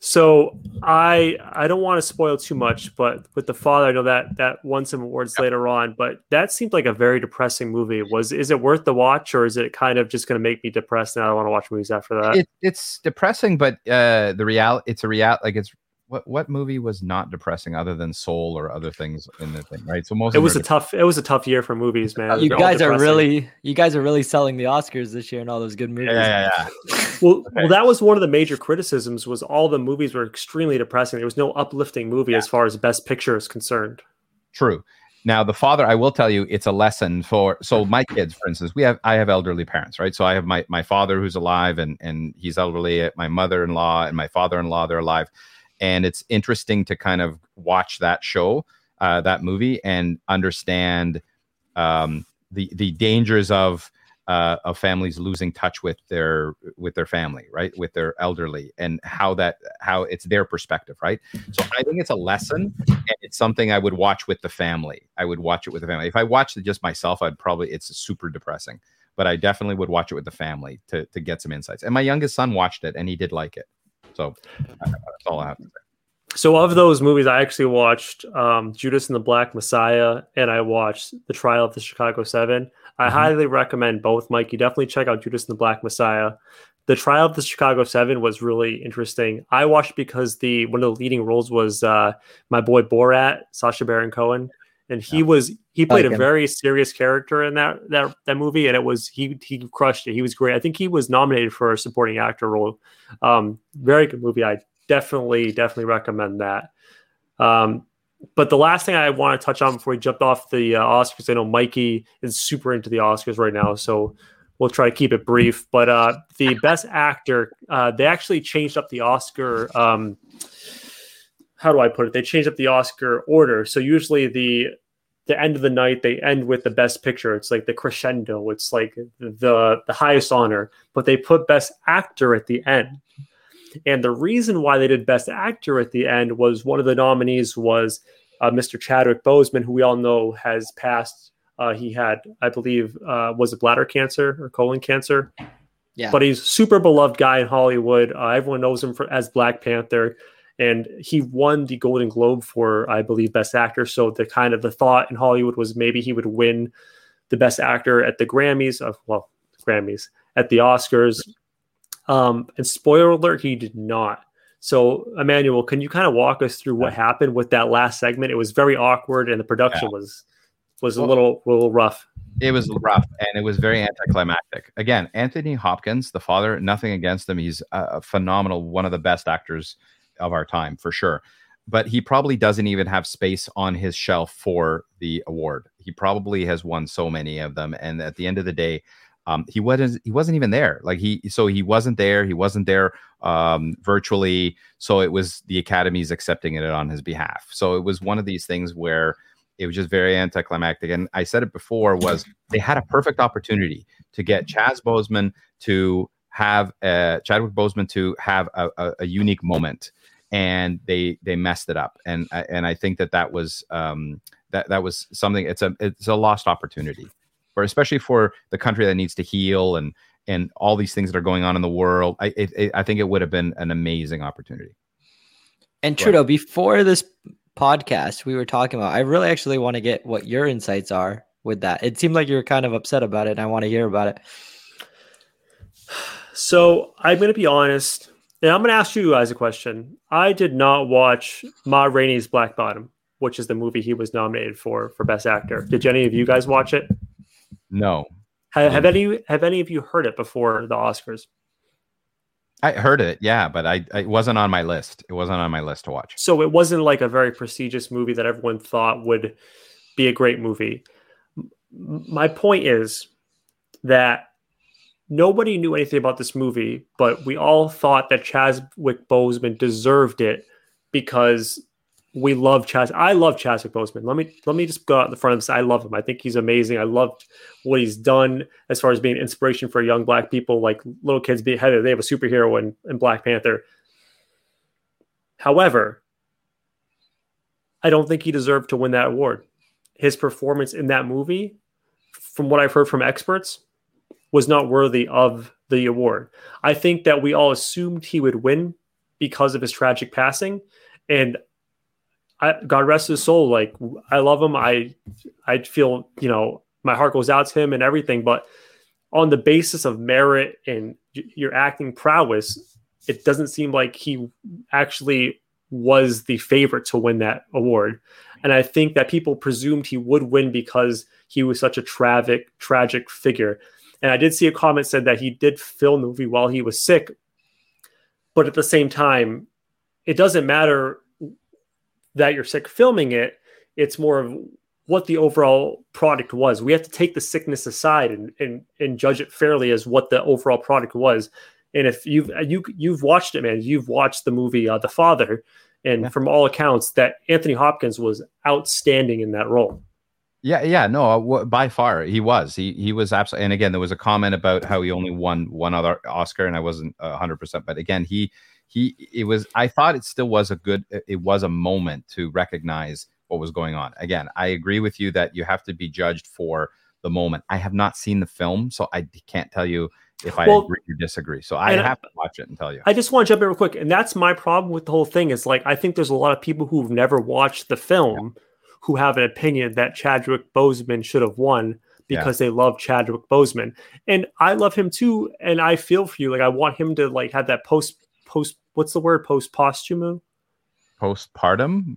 So I I don't want to spoil too much, but with the father, I know that that won some awards later on, but that seemed like a very depressing movie. Was is it worth the watch, or is it kind of just going to make me depressed and I don't want to watch movies after that? it, it's depressing, but uh, the real it's a real like it's what what movie was not depressing other than Soul or other things in the thing, right? So most it was a tough it was a tough year for movies, man. You They're guys are really you guys are really selling the Oscars this year and all those good movies. yeah, yeah, yeah. Well, well, that was one of the major criticisms. Was all the movies were extremely depressing. There was no uplifting movie as far as Best Picture is concerned. True. Now, the father, I will tell you, it's a lesson for. So, my kids, for instance, we have I have elderly parents, right? So, I have my my father who's alive, and and he's elderly. My mother-in-law and my father-in-law, they're alive, and it's interesting to kind of watch that show, uh, that movie, and understand um, the the dangers of uh, of families losing touch with their with their family, right, with their elderly, and how that how it's their perspective, right. So I think it's a lesson, and it's something I would watch with the family. I would watch it with the family. If I watched it just myself, I'd probably it's super depressing. But I definitely would watch it with the family to to get some insights. And my youngest son watched it, and he did like it. So that's all I have to say. So of those movies, I actually watched um, Judas and the Black Messiah, and I watched The Trial of the Chicago Seven. I Mm-hmm. highly recommend both, Mike. You definitely check out Judas and the Black Messiah. The Trial of the Chicago Seven was really interesting. I watched because the one of the leading roles was uh, my boy Borat, Sacha Baron Cohen, and he was he played like a him. very serious character in that that that movie, and it was he he crushed it. He was great. I think he was nominated for a supporting actor role. Um, very good movie. I definitely definitely recommend that. Um, but the last thing I want to touch on before we jump off the uh, Oscars, I know Mikey is super into the Oscars right now, so we'll try to keep it brief. But uh, the best actor, uh, they actually changed up the Oscar. Um, how do I put it? They changed up the Oscar order. So usually the the end of the night they end with the best picture. It's like the crescendo. It's like the the highest honor. But they put best actor at the end. And the reason why they did Best Actor at the end was one of the nominees was uh, Mr. Chadwick Boseman, who we all know has passed. Uh, he had, I believe, uh, was it bladder cancer or colon cancer? Yeah. But he's super beloved guy in Hollywood. Uh, everyone knows him for, as Black Panther, and he won the Golden Globe for, I believe, Best Actor. So the kind of the thought in Hollywood was maybe he would win the Best Actor at the Grammys. Of well, Grammys at the Oscars. Um, and spoiler alert, he did not. So, Emmanuel, can you kind of walk us through what happened with that last segment? It was very awkward, and the production was was a Well- little little rough. it was rough and it was very anticlimactic. Again, Anthony Hopkins, the father, nothing against him. He's a a phenomenal, one of the best actors of our time for sure. But he probably doesn't even have space on his shelf for the award. He probably has won so many of them, and at the end of the day, um, he wasn't he wasn't even there. Like he so he wasn't there. He wasn't there um, virtually. So it was the Academy's accepting it on his behalf. So it was one of these things where it was just very anticlimactic. And I said it before was they had a perfect opportunity to get Chaz Boseman to have uh, Chadwick Boseman to have a, a, a unique moment, and they they messed it up. And I- and I think that that was um, that that was something. It's a it's a lost opportunity, for especially for the country that needs to heal and and all these things that are going on in the world. I it, it, I think it would have been an amazing opportunity. And Right. Trudeau, before this podcast, we were talking about. I really actually want to get what your insights are with that. It seemed like you were kind of upset about it, and I want to hear about it. So I'm going to be honest, and I'm going to ask you guys a question. I did not watch Ma Rainey's Black Bottom, which is the movie he was nominated for for Best Actor. Did any of you guys watch it? No, Have, have any have any of you heard it before the Oscars? I heard it, yeah, but I, it wasn't on my list. It wasn't on my list to watch. So it wasn't like a very prestigious movie that everyone thought would be a great movie. My point is that nobody knew anything about this movie, but we all thought that Chadwick Boseman deserved it because we love Chaz. I love Chadwick Boseman. Let me let me just go out the front and say I love him. I think he's amazing. I loved what he's done as far as being inspiration for young black people, like little kids being hey, they have a superhero in, in Black Panther. However, I don't think he deserved to win that award. His performance in that movie, from what I've heard from experts, was not worthy of the award. I think that we all assumed he would win because of his tragic passing, and I, God rest his soul. Like I love him. I I feel you know my heart goes out to him and everything, but on the basis of merit and your acting prowess, it doesn't seem like he actually was the favorite to win that award. And I think that people presumed he would win because he was such a tragic, tragic figure. And I did see a comment said that he did film the movie while he was sick. But at the same time, it doesn't matter that you're sick filming it. It's more of what the overall product was. We have to take the sickness aside and, and, and judge it fairly as what the overall product was. And if you've you you've watched it, man, you've watched the movie uh, The Father, and Yeah. from all accounts, that Anthony Hopkins was outstanding in that role. Yeah, yeah, no, uh, by far he was. He he was absolutely. And again, there was a comment about how he only won one other Oscar, and I wasn't hundred percent. But again, he he it was. I thought it still was a good. It was a moment to recognize what was going on. Again, I agree with you that you have to be judged for the moment. I have not seen the film, so I can't tell you if I Well, agree or disagree. So I and I- have to watch it and tell you. I just want to jump in real quick, and that's my problem with the whole thing. Is like I think there's a lot of people who've never watched the film who have an opinion that Chadwick Boseman should have won Yeah. because they love Chadwick Boseman, and I love him too, and I feel for you. Like I want him to like have that post post what's the word post posthumous Postpartum.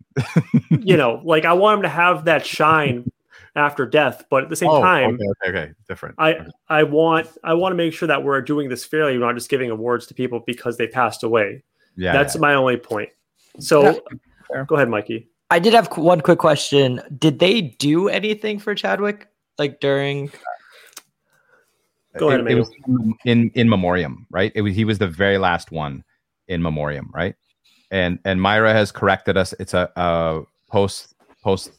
you know, like I want him to have that shine after death, but at the same oh, time, okay, okay, okay, different. I I want I want to make sure that we're doing this fairly. We're not just giving awards to people because they passed away. yeah, That's yeah. my only point. So Yeah. Go ahead, Mikey. I did have one quick question. Did they do anything for Chadwick like during? Go ahead, it, it was in in memoriam, right? It was he was the very last one in memoriam, right? And and Myra has corrected us. It's a, a post post.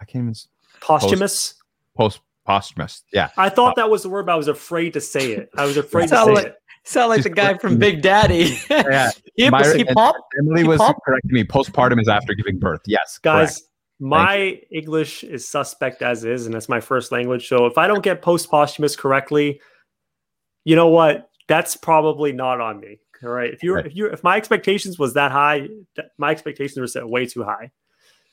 I can't even Posthumous. post posthumous. Yeah, I thought that was the word, but I was afraid to say it. I was afraid to say like- it. Sound like She's the guy from me. Big Daddy. yeah. he, Myra- he and popped. Emily He was popped- correcting me. Postpartum is after giving birth. Yes, Guys, correct. my English is suspect as is, and that's my first language. So if I don't get post posthumous correctly, you know what? That's probably not on me. All right. If you're Right. if you are if my expectations was that high, th- my expectations were set way too high.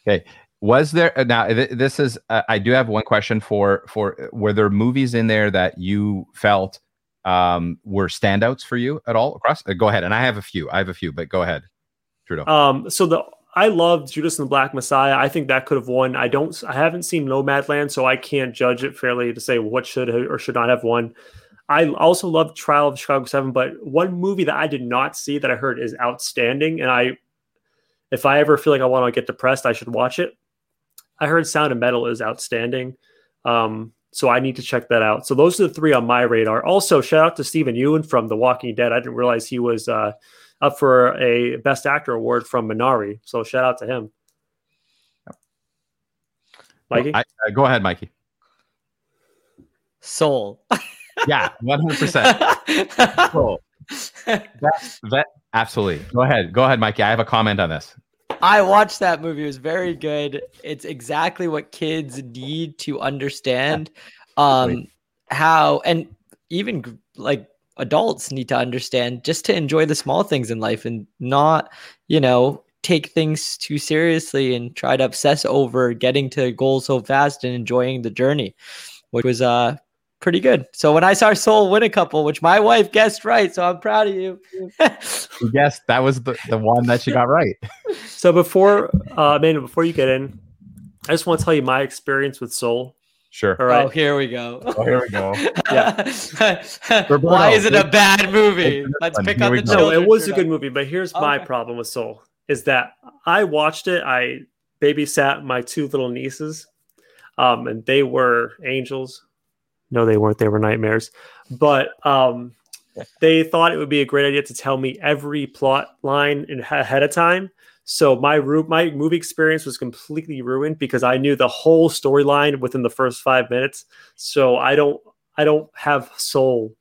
Okay. Was there uh, now? th- This is. Uh, I do have one question for for. Were there movies in there that you felt um were standouts for you at all across? Uh, go ahead, and I have a few. I have a few, but go ahead, Trudeau. Um, so the I loved Judas and the Black Messiah. I think that could have won. I don't. I haven't seen Nomadland, so I can't judge it fairly to say what should or should not have won. I also loved Trial of Chicago Seven, but one movie that I did not see that I heard is outstanding, and I, if I ever feel like I want to get depressed, I should watch it. I heard Sound of Metal is outstanding, um, so I need to check that out. So those are the three on my radar. Also, shout out to Steven Yeun from The Walking Dead. I didn't realize he was. Uh, up for a Best Actor award from Minari. So shout out to him. Mikey, I, uh, go ahead, Mikey. Soul. Yeah, one hundred percent. That absolutely. Go ahead, go ahead, Mikey. I have a comment on this. I watched that movie. It was very good. It's exactly what kids need to understand um how and even like adults need to understand just to enjoy the small things in life and not, you know, take things too seriously and try to obsess over getting to goals so fast and enjoying the journey, which was uh pretty good. So when I saw Soul win a couple, which my wife guessed right, so I'm proud of you. Yes, that was the, the one that she got right. so before uh Amanda, before you get in, I just want to tell you my experience with Soul. Sure. All right. Oh, here we go. Oh, here we go. Yeah. Why is it a bad movie? Let's pick Here on the go. no, it was a good movie, but here's my Okay. problem with Soul is that I watched it, I babysat my two little nieces, um, and they were angels. No, they weren't, they were nightmares. But um they thought it would be a great idea to tell me every plot line in, ahead of time. So my ru- my movie experience was completely ruined because I knew the whole storyline within the first five minutes. So I don't I don't have Soul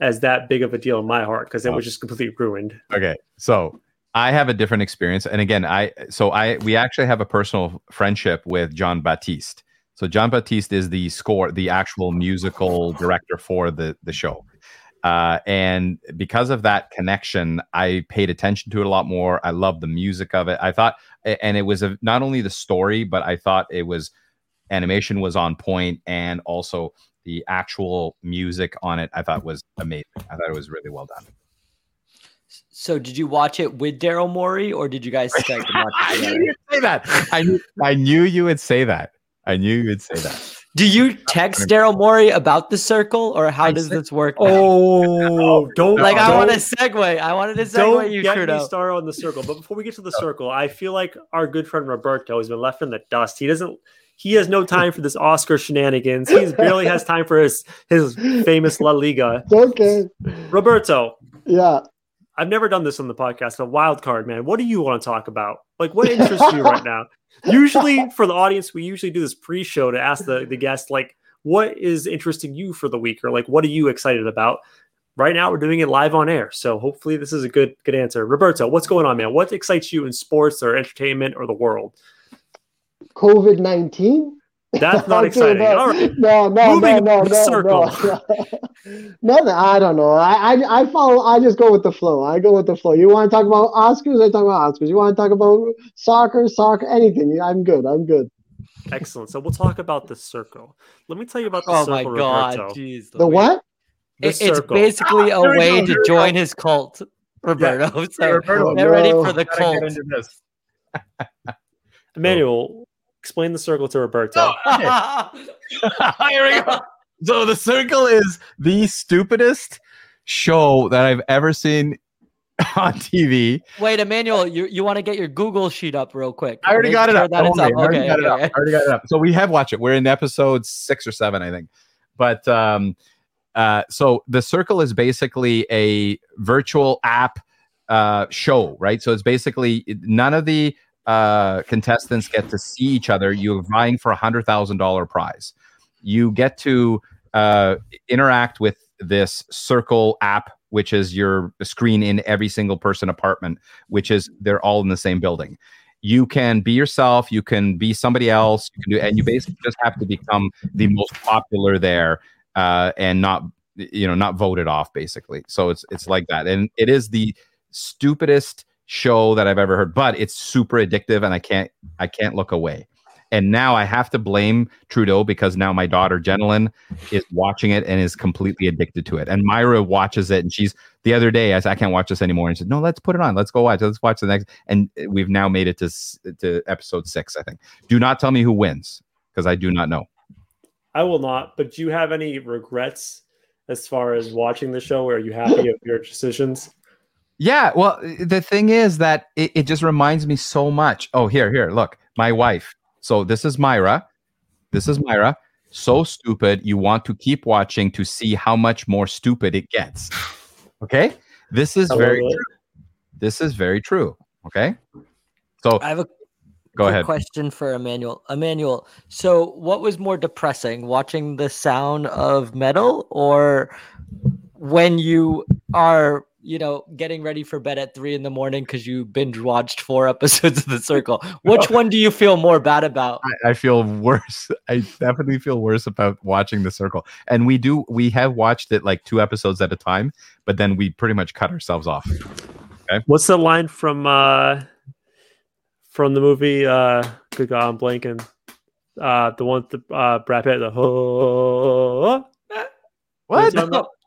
as that big of a deal in my heart because it was just completely ruined. Okay. So I have a different experience. And again, I so I we actually have a personal friendship with Jon Batiste. So Jon Batiste is the score, the actual musical director for the the show. Uh, and because of that connection, I paid attention to it a lot more. I loved the music of it. I thought, and it was a, not only the story, but I thought it was animation was on point, and also the actual music on it. I thought was amazing. I thought it was really well done. So did you watch it with Daryl Morey or did you guys Skype and watch I knew you'd say that. I knew, I knew you would say that. I knew you would say that. Do you text Daryl Morey about the circle or how I does said- this work? now? Oh, don't like I don't- want to segue. I wanted to Don't segue you, get Trudeau. me started on the circle. But before we get to the oh. circle, I feel like our good friend Roberto has been left in the dust. He doesn't. He has no time for this Oscar shenanigans. He barely has time for his his famous La Liga. Okay. Roberto, Yeah. I've never done this on the podcast. A wild card, man. What do you want to talk about? Like, what interests you right now? Usually, for the audience, we usually do this pre-show to ask the the guest, like, what is interesting you for the week, or like, what are you excited about? Right now, we're doing it live on air, so hopefully, this is a good good answer. Roberto, what's going on, man? What excites you in sports or entertainment or the world? COVID nineteen. That's not exciting. No, All right. no, no, Moving no, no, the no, circle. no. Nothing. I don't know. I, I I follow. I just go with the flow. I go with the flow. You want to talk about Oscars? I talk about Oscars. You want to talk about soccer? Soccer? Anything? I'm good. I'm good. Excellent. So we'll talk about the circle. Let me tell you about the Oh my circle, god, Roberto. jeez. The Louise. what? The It- it's circle. basically ah, a way go, to join go. his cult, Roberto. So Roberto, get ready for oh, the cult. into. Emmanuel, explain the circle to Roberto. Here we go. So the circle is the stupidest show that I've ever seen on TV. Wait, Emmanuel, you, you want to get your Google sheet up real quick? I already got it up. That Don't up. I already Okay, got it up. I already got it up. So we have watched it. We're in episode six or seven, I think. But um, uh, so the circle is basically a virtual app uh, show, right? So it's basically none of the uh, contestants get to see each other. You're vying for a hundred thousand dollar prize. You get to uh, interact with this circle app, which is your screen in every single person apartment, which is they're all in the same building. You can be yourself. You can be somebody else. You can do, and you basically just have to become the most popular there, uh, and not, you know, not voted off. Basically, so it's it's like that, and it is the stupidest show that I've ever heard, but it's super addictive, and I can't I can't look away. And now I have to blame Trudeau because now my daughter Jenilyn is watching it and is completely addicted to it. And Myra watches it, and she's the other day I said I can't watch this anymore, and she said, "No, let's put it on. Let's go watch. Let's watch the next." And we've now made it to to episode six, I think. Do not tell me who wins because I do not know. I will not. But do you have any regrets as far as watching the show? Are you happy with your decisions? Yeah, well, the thing is that it, it just reminds me so much. Oh, here, here, look, my wife. So this is Myra. This is Myra. So stupid. You want to keep watching to see how much more stupid it gets. Okay, this is very it. true. This is very true. Okay, so I have a go ahead. question for Emmanuel. Emmanuel, so what was more depressing, watching the sound of metal or when you are, you know, getting ready for bed at three in the morning because you binge watched four episodes of The Circle? Which one do you feel more bad about? I, I feel worse. I definitely feel worse about watching the circle. And we do. We have watched it like two episodes at a time, but then we pretty much cut ourselves off. Okay. What's the line from uh from the movie? Uh, good God, I'm blanking. Uh, the one with the uh, Brad Pitt. The ho. What?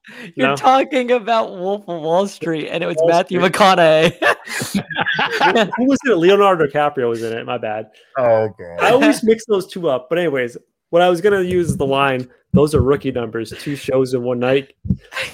No, no. You're No. talking about Wolf of Wall Street, and it was Wall Matthew Street. McConaughey. Who was in it? Leonardo DiCaprio was in it. My bad. Oh god. I always mix those two up. But anyways, what I was gonna use is the line. Those are rookie numbers. Two shows in one night.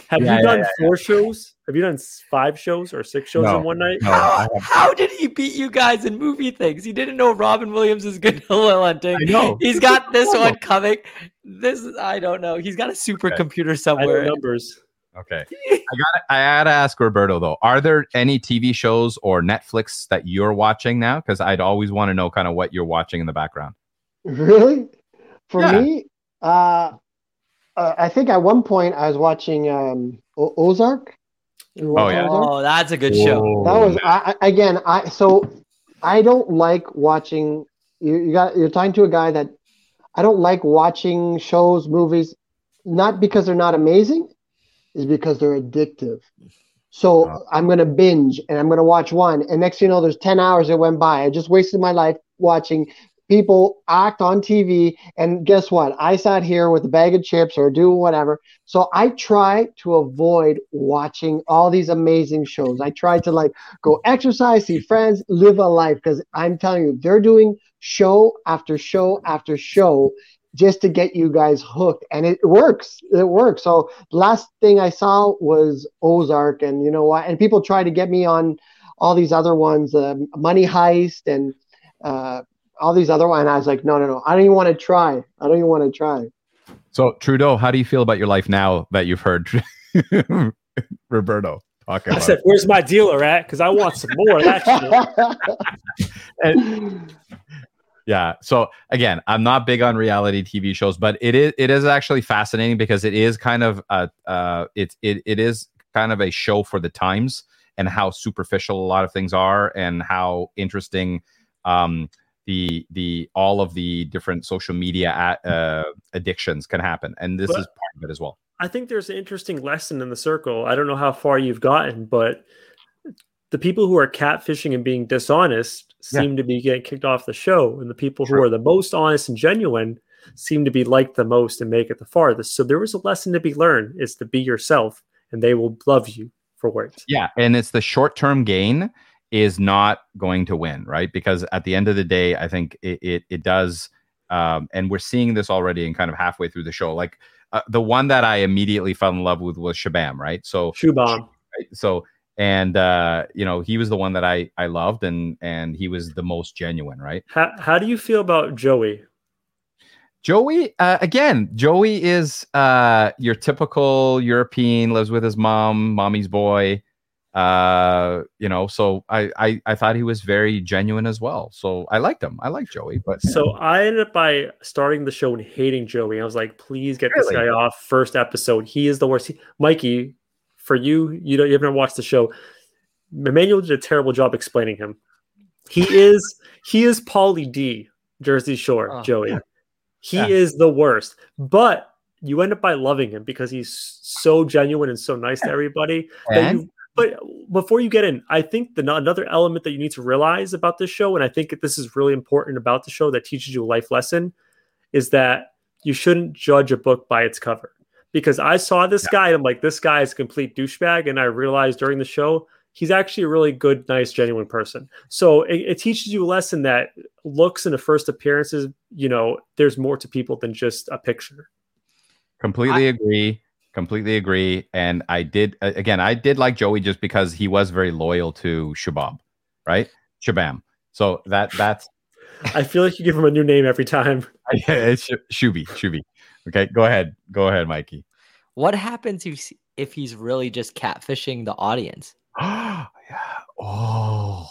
Have Yeah, you yeah, done four shows? Have you done five shows or six shows No. in one night? No, How, how did he beat you guys in movie things? He didn't know Robin Williams is good at Will Hunting. I know. He's got this one coming. This is I don't know. He's got a Okay. supercomputer I know somewhere. numbers. Okay. I got. I gotta ask Roberto though. Are there any TV shows or Netflix that you're watching now? Because I'd always want to know kind of what you're watching in the background. Really? For Yeah. me, uh, uh, I think at one point I was watching um, o- Ozark. You Oh, yeah. Oh, that's a good show. That was I, I, again. I so I don't like watching. You, you got you're talking to a guy that I don't like watching shows, movies, not because they're not amazing, is because they're addictive. So Oh. I'm gonna binge and I'm gonna watch one, and next thing you know, there's ten hours that went by. I just wasted my life watching people act on TV. And guess what? I sat here with a bag of chips or do whatever. So I try to avoid watching all these amazing shows. I try to like go exercise, see friends, live a life because I'm telling you, they're doing show after show after show just to get you guys hooked. And it works. It works. So last thing I saw was Ozark, and you know what? And people try to get me on all these other ones, uh, Money Heist and uh, all these other ones. I was like, no, no, no. I don't even want to try. I don't even want to try. So Trudeau, how do you feel about your life now that you've heard Roberto? talk I said, "Where's my dealer at? Because I want some more of that shit." And- yeah. So again, I'm not big on reality TV shows, but it is it is actually fascinating because it is kind of a uh it it it is kind of a show for the times and how superficial a lot of things are and how interesting um the the all of the different social media uh, addictions can happen and this But- is part of it as well I think there's an interesting lesson in the circle. I don't know how far you've gotten, but the people who are catfishing and being dishonest Yeah. seem to be getting kicked off the show, and the people who are the most honest and genuine seem to be liked the most and make it the farthest. So there is a lesson to be learned: is to be yourself, and they will love you for it. Yeah, and it's the short term gain is not going to win, right? Because at the end of the day, I think it it, it does, um, and we're seeing this already and kind of halfway through the show. Like uh, the one that I immediately fell in love with was Shabam, right? So Shoe bomb. right? so and uh you know he was the one that i i loved and and he was the most genuine right How, how do you feel about Joey? joey uh, again joey is uh your typical european lives with his mom mommy's boy uh you know so I, I i thought he was very genuine as well so i liked him i like joey but So I ended up by starting the show and hating Joey. I was like, please get this guy off first episode. He is the worst. He- Mikey, for you, you don't you haven't watched the show. Emmanuel did a terrible job explaining him. He is he is Pauly D, Jersey Shore, Oh. Joey. He Yeah. is the worst. But you end up by loving him because he's so genuine and so nice to everybody. that And? You- but before you get in, I think the another element that you need to realize about this show, and I think this is really important about the show that teaches you a life lesson, is that you shouldn't judge a book by its cover. Because I saw this guy, and I'm like, this guy is a complete douchebag, and I realized during the show he's actually a really good, nice, genuine person. So it, it teaches you a lesson that looks and the first appearances, you know, there's more to people than just a picture. completely agree completely agree and i did again i did like joey just because he was very loyal to shabab right shabam so that that's I feel like you give him a new name every time. it's Sh- shubi shubi okay go ahead go ahead mikey What happens if if he's really just catfishing the audience? yeah. oh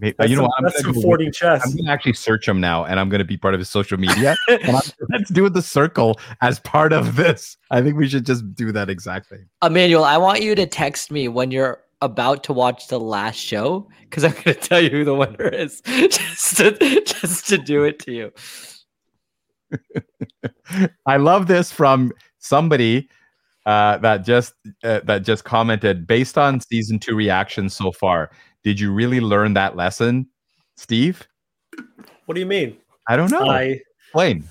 Maybe, That's you know some, what? I'm that's gonna some 40 chess. I'm gonna actually search him now, and I'm gonna be part of his social media. let's do it the circle as part of this. I think we should just do that exactly. Emmanuel, I want you to text me when you're about to watch the last show because I'm going to tell you who the winner is just to, just to do it to you. I love this from somebody uh, that just uh, that just commented based on season two reactions so far. Did you really learn that lesson, Steve? What do you mean? I don't know. I Explain.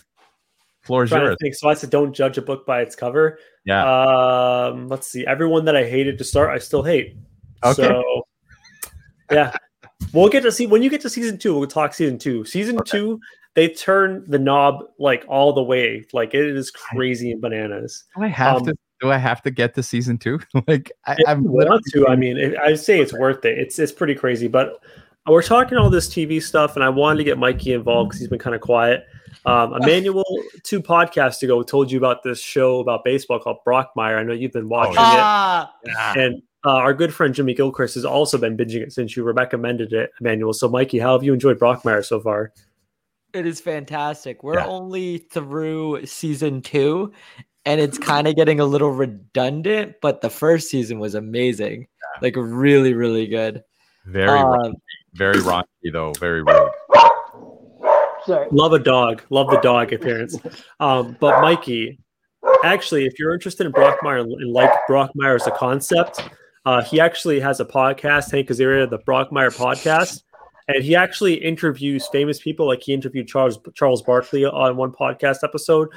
Floor is yours. think. So I said, don't judge a book by its cover. Yeah. Um, let's see. Everyone that I hated to start, I still hate. Okay. So, yeah, we'll get to see when you get to season two. We'll talk season two. Season two, they turn the knob like all the way. Like it is crazy and bananas. I have um, to? Do I have to get to season two? like I, If I'm you want to. I mean, I say it's worth it. It's it's pretty crazy. But we're talking all this TV stuff, and I wanted to get Mikey involved because he's been kind of quiet. Um, Emmanuel, two podcasts ago, told you about this show about baseball called Brockmire. I know you've been watching it. Ah, And uh, our good friend Jimmy Gilchrist has also been binging it since you recommended it, Emmanuel. So, Mikey, how have you enjoyed Brockmire so far? it is fantastic. We're Yeah. only through season two, and it's kind of getting a little redundant, but the first season was amazing. Like, really, really good. very Um, very raunchy though. Very rude. Sorry. Love a dog, love the dog appearance. Um, but Mikey, actually, if you're interested in Brockmire and like Brockmire as a concept, uh, he actually has a podcast, Hank Azaria, the Brockmire podcast, and he actually interviews famous people. Like he interviewed Charles Charles Barkley on one podcast episode,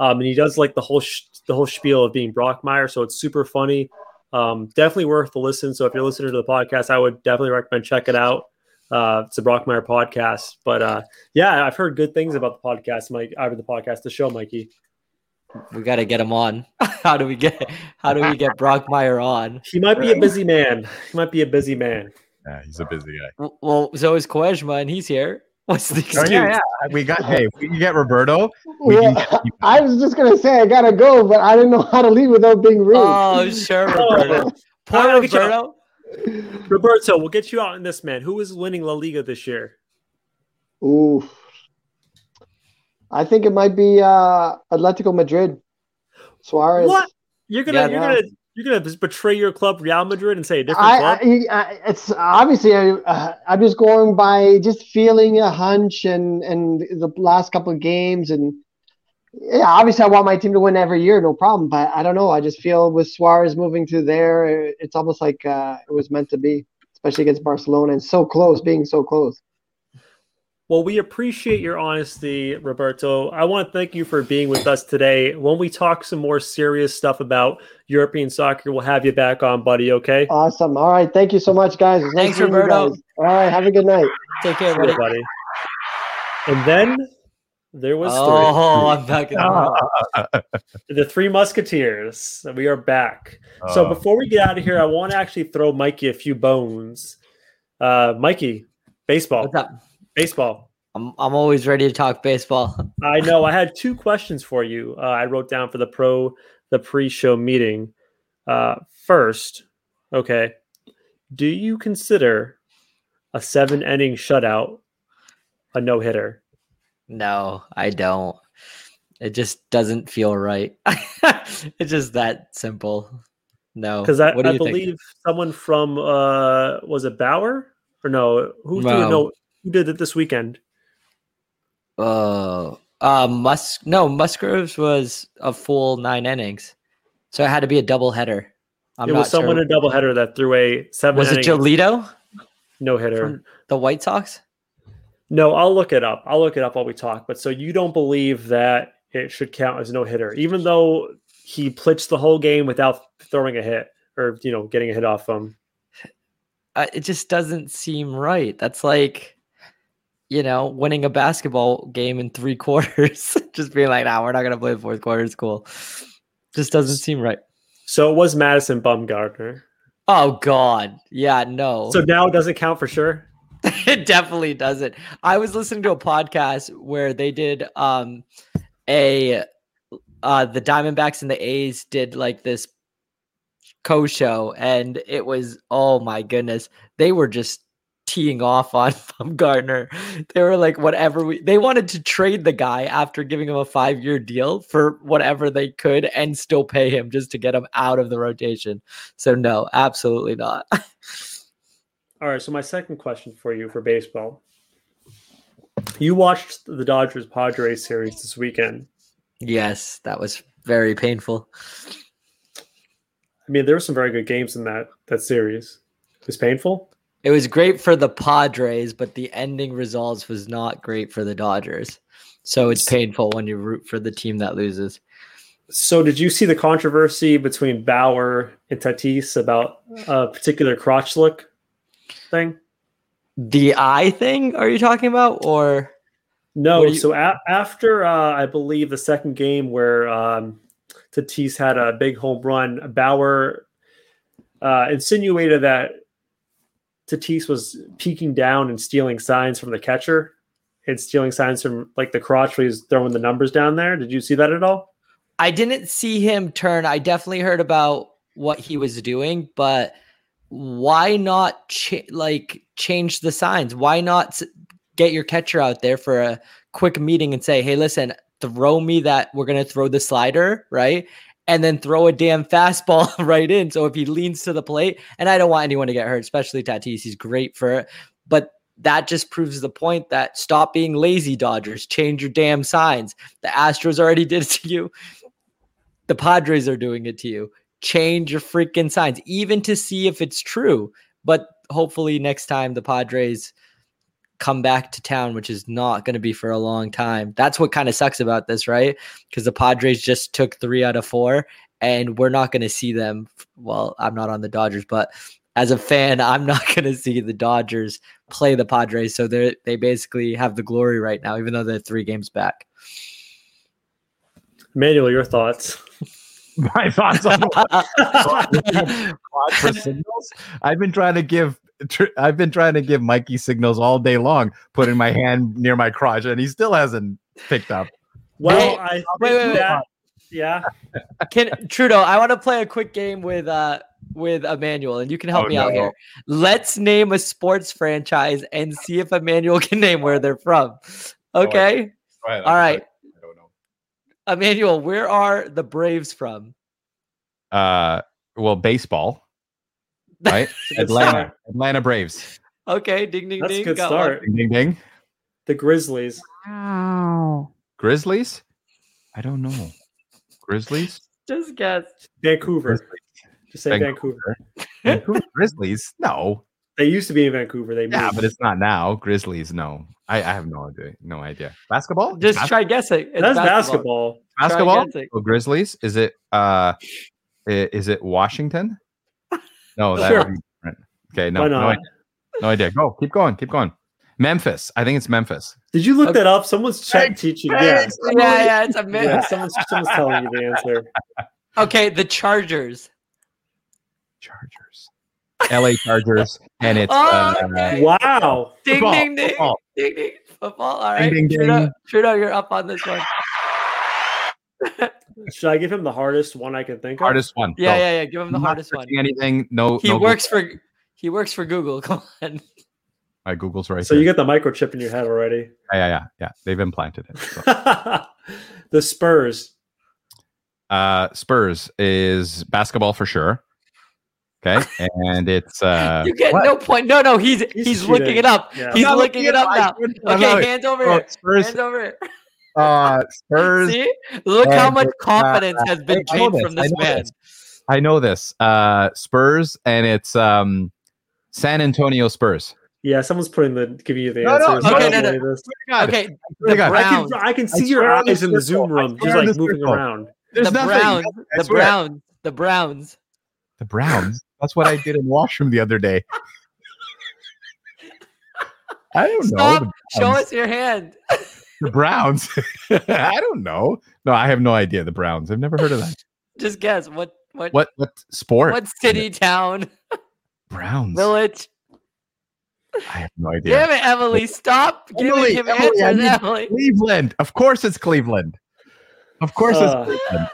um, and he does like the whole sh- the whole spiel of being Brockmire. So it's super funny. Um, definitely worth the listen. So if you're listening to the podcast, I would definitely recommend check it out. Uh, it's a Brockmire podcast, but uh, yeah, I've heard good things about the podcast, Mike. Over the podcast, the show, Mikey. we got to get him on. how do we get? How do we get Brockmire on? He might be a busy man. He might be a busy man. Yeah, he's a busy guy. Well, so is Koeshma, and he's here. What's the excuse? Oh, yeah, yeah. We got hey, we can get Roberto. We Yeah, can- I was just gonna say I gotta go, but I didn't know how to leave without being rude. Oh, sure, Roberto. Poor I'll get you Roberto. Roberto, we'll get you out in this man. Who is winning La Liga this year? Ooh. I think it might be uh, Atletico Madrid. Suarez. What? You're gonna Yeah, you're yeah. gonna you're gonna just betray your club, Real Madrid, and say a different I, club? I, I, it's obviously I, uh, I'm just going by just feeling a hunch and and the last couple of games and yeah, obviously I want my team to win every year, no problem. But I don't know. I just feel with Suarez moving to there, it's almost like uh, it was meant to be, especially against Barcelona and so close, being so close. Well, we appreciate your honesty, Roberto. I want to thank you for being with us today. When we talk some more serious stuff about European soccer, we'll have you back on, buddy. Okay. Awesome. All right. Thank you so much, guys. It nice Thanks, Roberto. guys. All right. Have a good night. Take care, See you, buddy. buddy. And then there was Oh, I'm back the three. Musketeers. We are back. So Oh. before we get out of here, I want to actually throw Mikey a few bones. Uh, Mikey, baseball, What's up? Baseball. I'm I'm always ready to talk baseball. I know. I had two questions for you. Uh, I wrote down for the pro the pre-show meeting. Uh, first, okay, do you consider a seven inning shutout a no hitter? No, I don't. It just doesn't feel right. it's just that simple. No. Because I, What do I you think? believe someone from uh, was it Bauer or no? Who No. no? Who did it this weekend? Uh, uh, Musk. No, Musgrove's was a full nine innings, so it had to be a double header. I'm it was someone sure. a doubleheader that threw a seven was it Giolito no hitter. the White Sox? No, I'll look it up. I'll look it up while we talk. But so you don't believe that it should count as no hitter, even though he pitched the whole game without throwing a hit or you know getting a hit off him. uh, it just doesn't seem right. That's like, you know, winning a basketball game in three quarters. just being like, nah, we're not gonna play the fourth quarter. It's cool. Just doesn't seem right. So it was Madison Bumgarner. Oh God, yeah, no. So now it doesn't count for sure. it definitely doesn't. I was listening to a podcast where they did um a uh the Diamondbacks and the A's did like this co-show and it was oh my goodness. They were just teeing off on Bumgarner. They were like whatever we they wanted to trade the guy after giving him a 5-year deal for whatever they could and still pay him just to get him out of the rotation. So no, absolutely not. All right. So my second question for you for baseball. You watched the Dodgers Padres series this weekend. yes, that was very painful. I mean, there were some very good games in that that series. It was painful. It was great for the Padres, but the ending results was not great for the Dodgers. So it's painful when you root for the team that loses. So, did you see the controversy between Bauer and Tatis about a particular crotch look thing? The eye thing, are you talking about? Or No. You- so, a- after uh, I believe the second game where um, Tatis had a big home run, Bauer uh, insinuated that Tatis was peeking down and stealing signs from the catcher and stealing signs from like the crotch where he's throwing the numbers down there. Did you see that at all? I didn't see him turn. I definitely heard about what he was doing, but why not like change the signs? Why not get your catcher out there for a quick meeting and say, "Hey, listen, throw me that we're going to throw the slider, right?" And then throw a damn fastball right in. So if he leans to the plate, and I don't want anyone to get hurt, especially Tatis, he's great for it. But that just proves the point that stop being lazy, Dodgers. Change your damn signs. The Astros already did it to you. The Padres are doing it to you. Change your freaking signs, even to see if it's true. But hopefully, next time the Padres come back to town, which is not going to be for a long time. That's what kind of sucks about this, right? Because the Padres just took three out of four, and we're not going to see them. Well, I'm not on the Dodgers, but as a fan, I'm not going to see the Dodgers play the Padres. So they they basically have the glory right now, even though they're three games back. Manuel, your thoughts? My thoughts on quad for signals. I've been trying to give tr- I've been trying to give Mikey signals all day long, putting my hand near my crotch, and he still hasn't picked up. Well, Hey, I think wait, wait, wait. that, yeah. Can Trudeau, I want to play a quick game with uh with Emmanuel, and you can help Oh, me out here. Let's name a sports franchise and see if Emmanuel can name where they're from. Okay. Go ahead. All right. I don't know. Emmanuel, where are the Braves from? Uh, well, baseball, right? It's a good Atlanta, start. Atlanta Braves. Okay, ding ding That's a ding. good got one. start. Ding ding ding. The Grizzlies. Wow. Grizzlies. I don't know. Grizzlies. Just guess. Vancouver. Just say Vancouver. Vancouver. Vancouver Grizzlies. No. They used to be in Vancouver. They moved. Yeah, but it's not now. Grizzlies. No. I, I have no idea. No idea. Basketball. Just Bas- try guessing. It's That's basketball. Try basketball. Oh, Grizzlies. Is it? Uh, is it Washington? No, that Sure. would be different. Okay, no, Why no idea. No idea. Go. Keep going. Keep going. Memphis. I think it's Memphis. Did you look Okay. that up? Someone's check teaching. Yeah. Yeah, yeah, it's a Yeah, myth. someone's, someone's telling you the answer. Okay, the Chargers. Chargers. LA Chargers. And it's Oh, uh, okay. Wow. Ding football, ding ding. football. Ding ding. Football. All right. Ding, ding, Trudeau. Trudeau, you're up on this one. Should I give him the hardest one I can think of? hardest one. Yeah, Go. yeah, yeah. Give him the I'm hardest one. Anything? No. He no works for he works for Google. Come on. Google. My Google's right So here. you get the microchip in your head already. yeah, yeah, yeah, yeah. They've implanted it. so. the Spurs. Uh, Spurs is basketball for sure. Okay, and it's uh, you get what? no point. No, no, he's he's, He's looking it up. Yeah. He's I'm looking it up now. couldn't- I'm Okay, hands over Oh, here. Spurs. Hands over here. Uh, Spurs. See? Look how and, much uh, confidence has been I gained this, from I this know man. this. I know this. Uh, Spurs, and it's um, San Antonio Spurs. Yeah, someone's putting the giving you the No, no, answers. okay, I no, no. God, Okay, swear the to I can I can I see your swear on eyes in the. Zoom room, swear just like moving circle. around. There's the nothing. Browns. The swear. Browns. The Browns. The Browns. That's what I did in washroom the other day. I don't know. Stop. The Show us your hand. The Browns. I don't know. No, I have no idea. The Browns. I've never heard of that. Just guess what what What what sport? what city, town, Browns. village. I have no idea. Damn it, Emily! Stop Emily, giving him Emily, answers, Emily. Cleveland. Of course it's Cleveland. Of course Uh. it's Cleveland.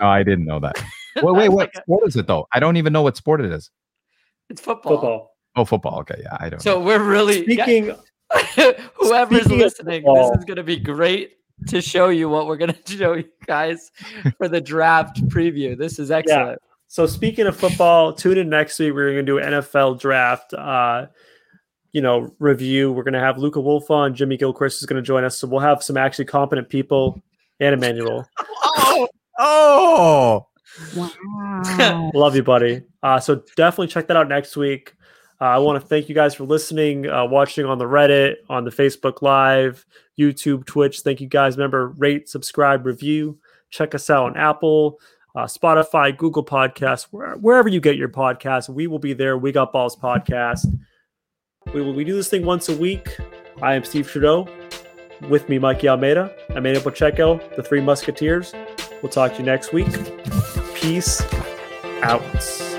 No, I didn't know that. Wait, wait, what sport is it though? I don't even know what sport it is. It's football. Football. Oh, football. Okay, yeah, I don't. So know. we're really Speaking whoever's speaking listening, football- this is going to be great to show you what we're going to show you guys for the draft preview. This is excellent. So speaking of football, tune in next week. We're going to do an NFL draft, uh, you know, review. We're going to have Luca Wolf on. Jimmy Gilchrist is going to join us. So we'll have some actually competent people and Emmanuel. oh, oh, wow. Love you, buddy. Uh, so definitely check that out next week. Uh, I want to thank you guys for listening, uh, watching on the Reddit, on the Facebook Live, YouTube, Twitch. Thank you guys. Remember, rate, subscribe, review. Check us out on Apple, uh, Spotify, Google Podcasts, where, wherever you get your podcasts. We will be there. We Got Balls podcast. We will we do this thing once a week. I am Steve Trudeau. With me, Mikey Almeida, I'm Amanda Pacheco, the Three Musketeers. We'll talk to you next week. Peace out.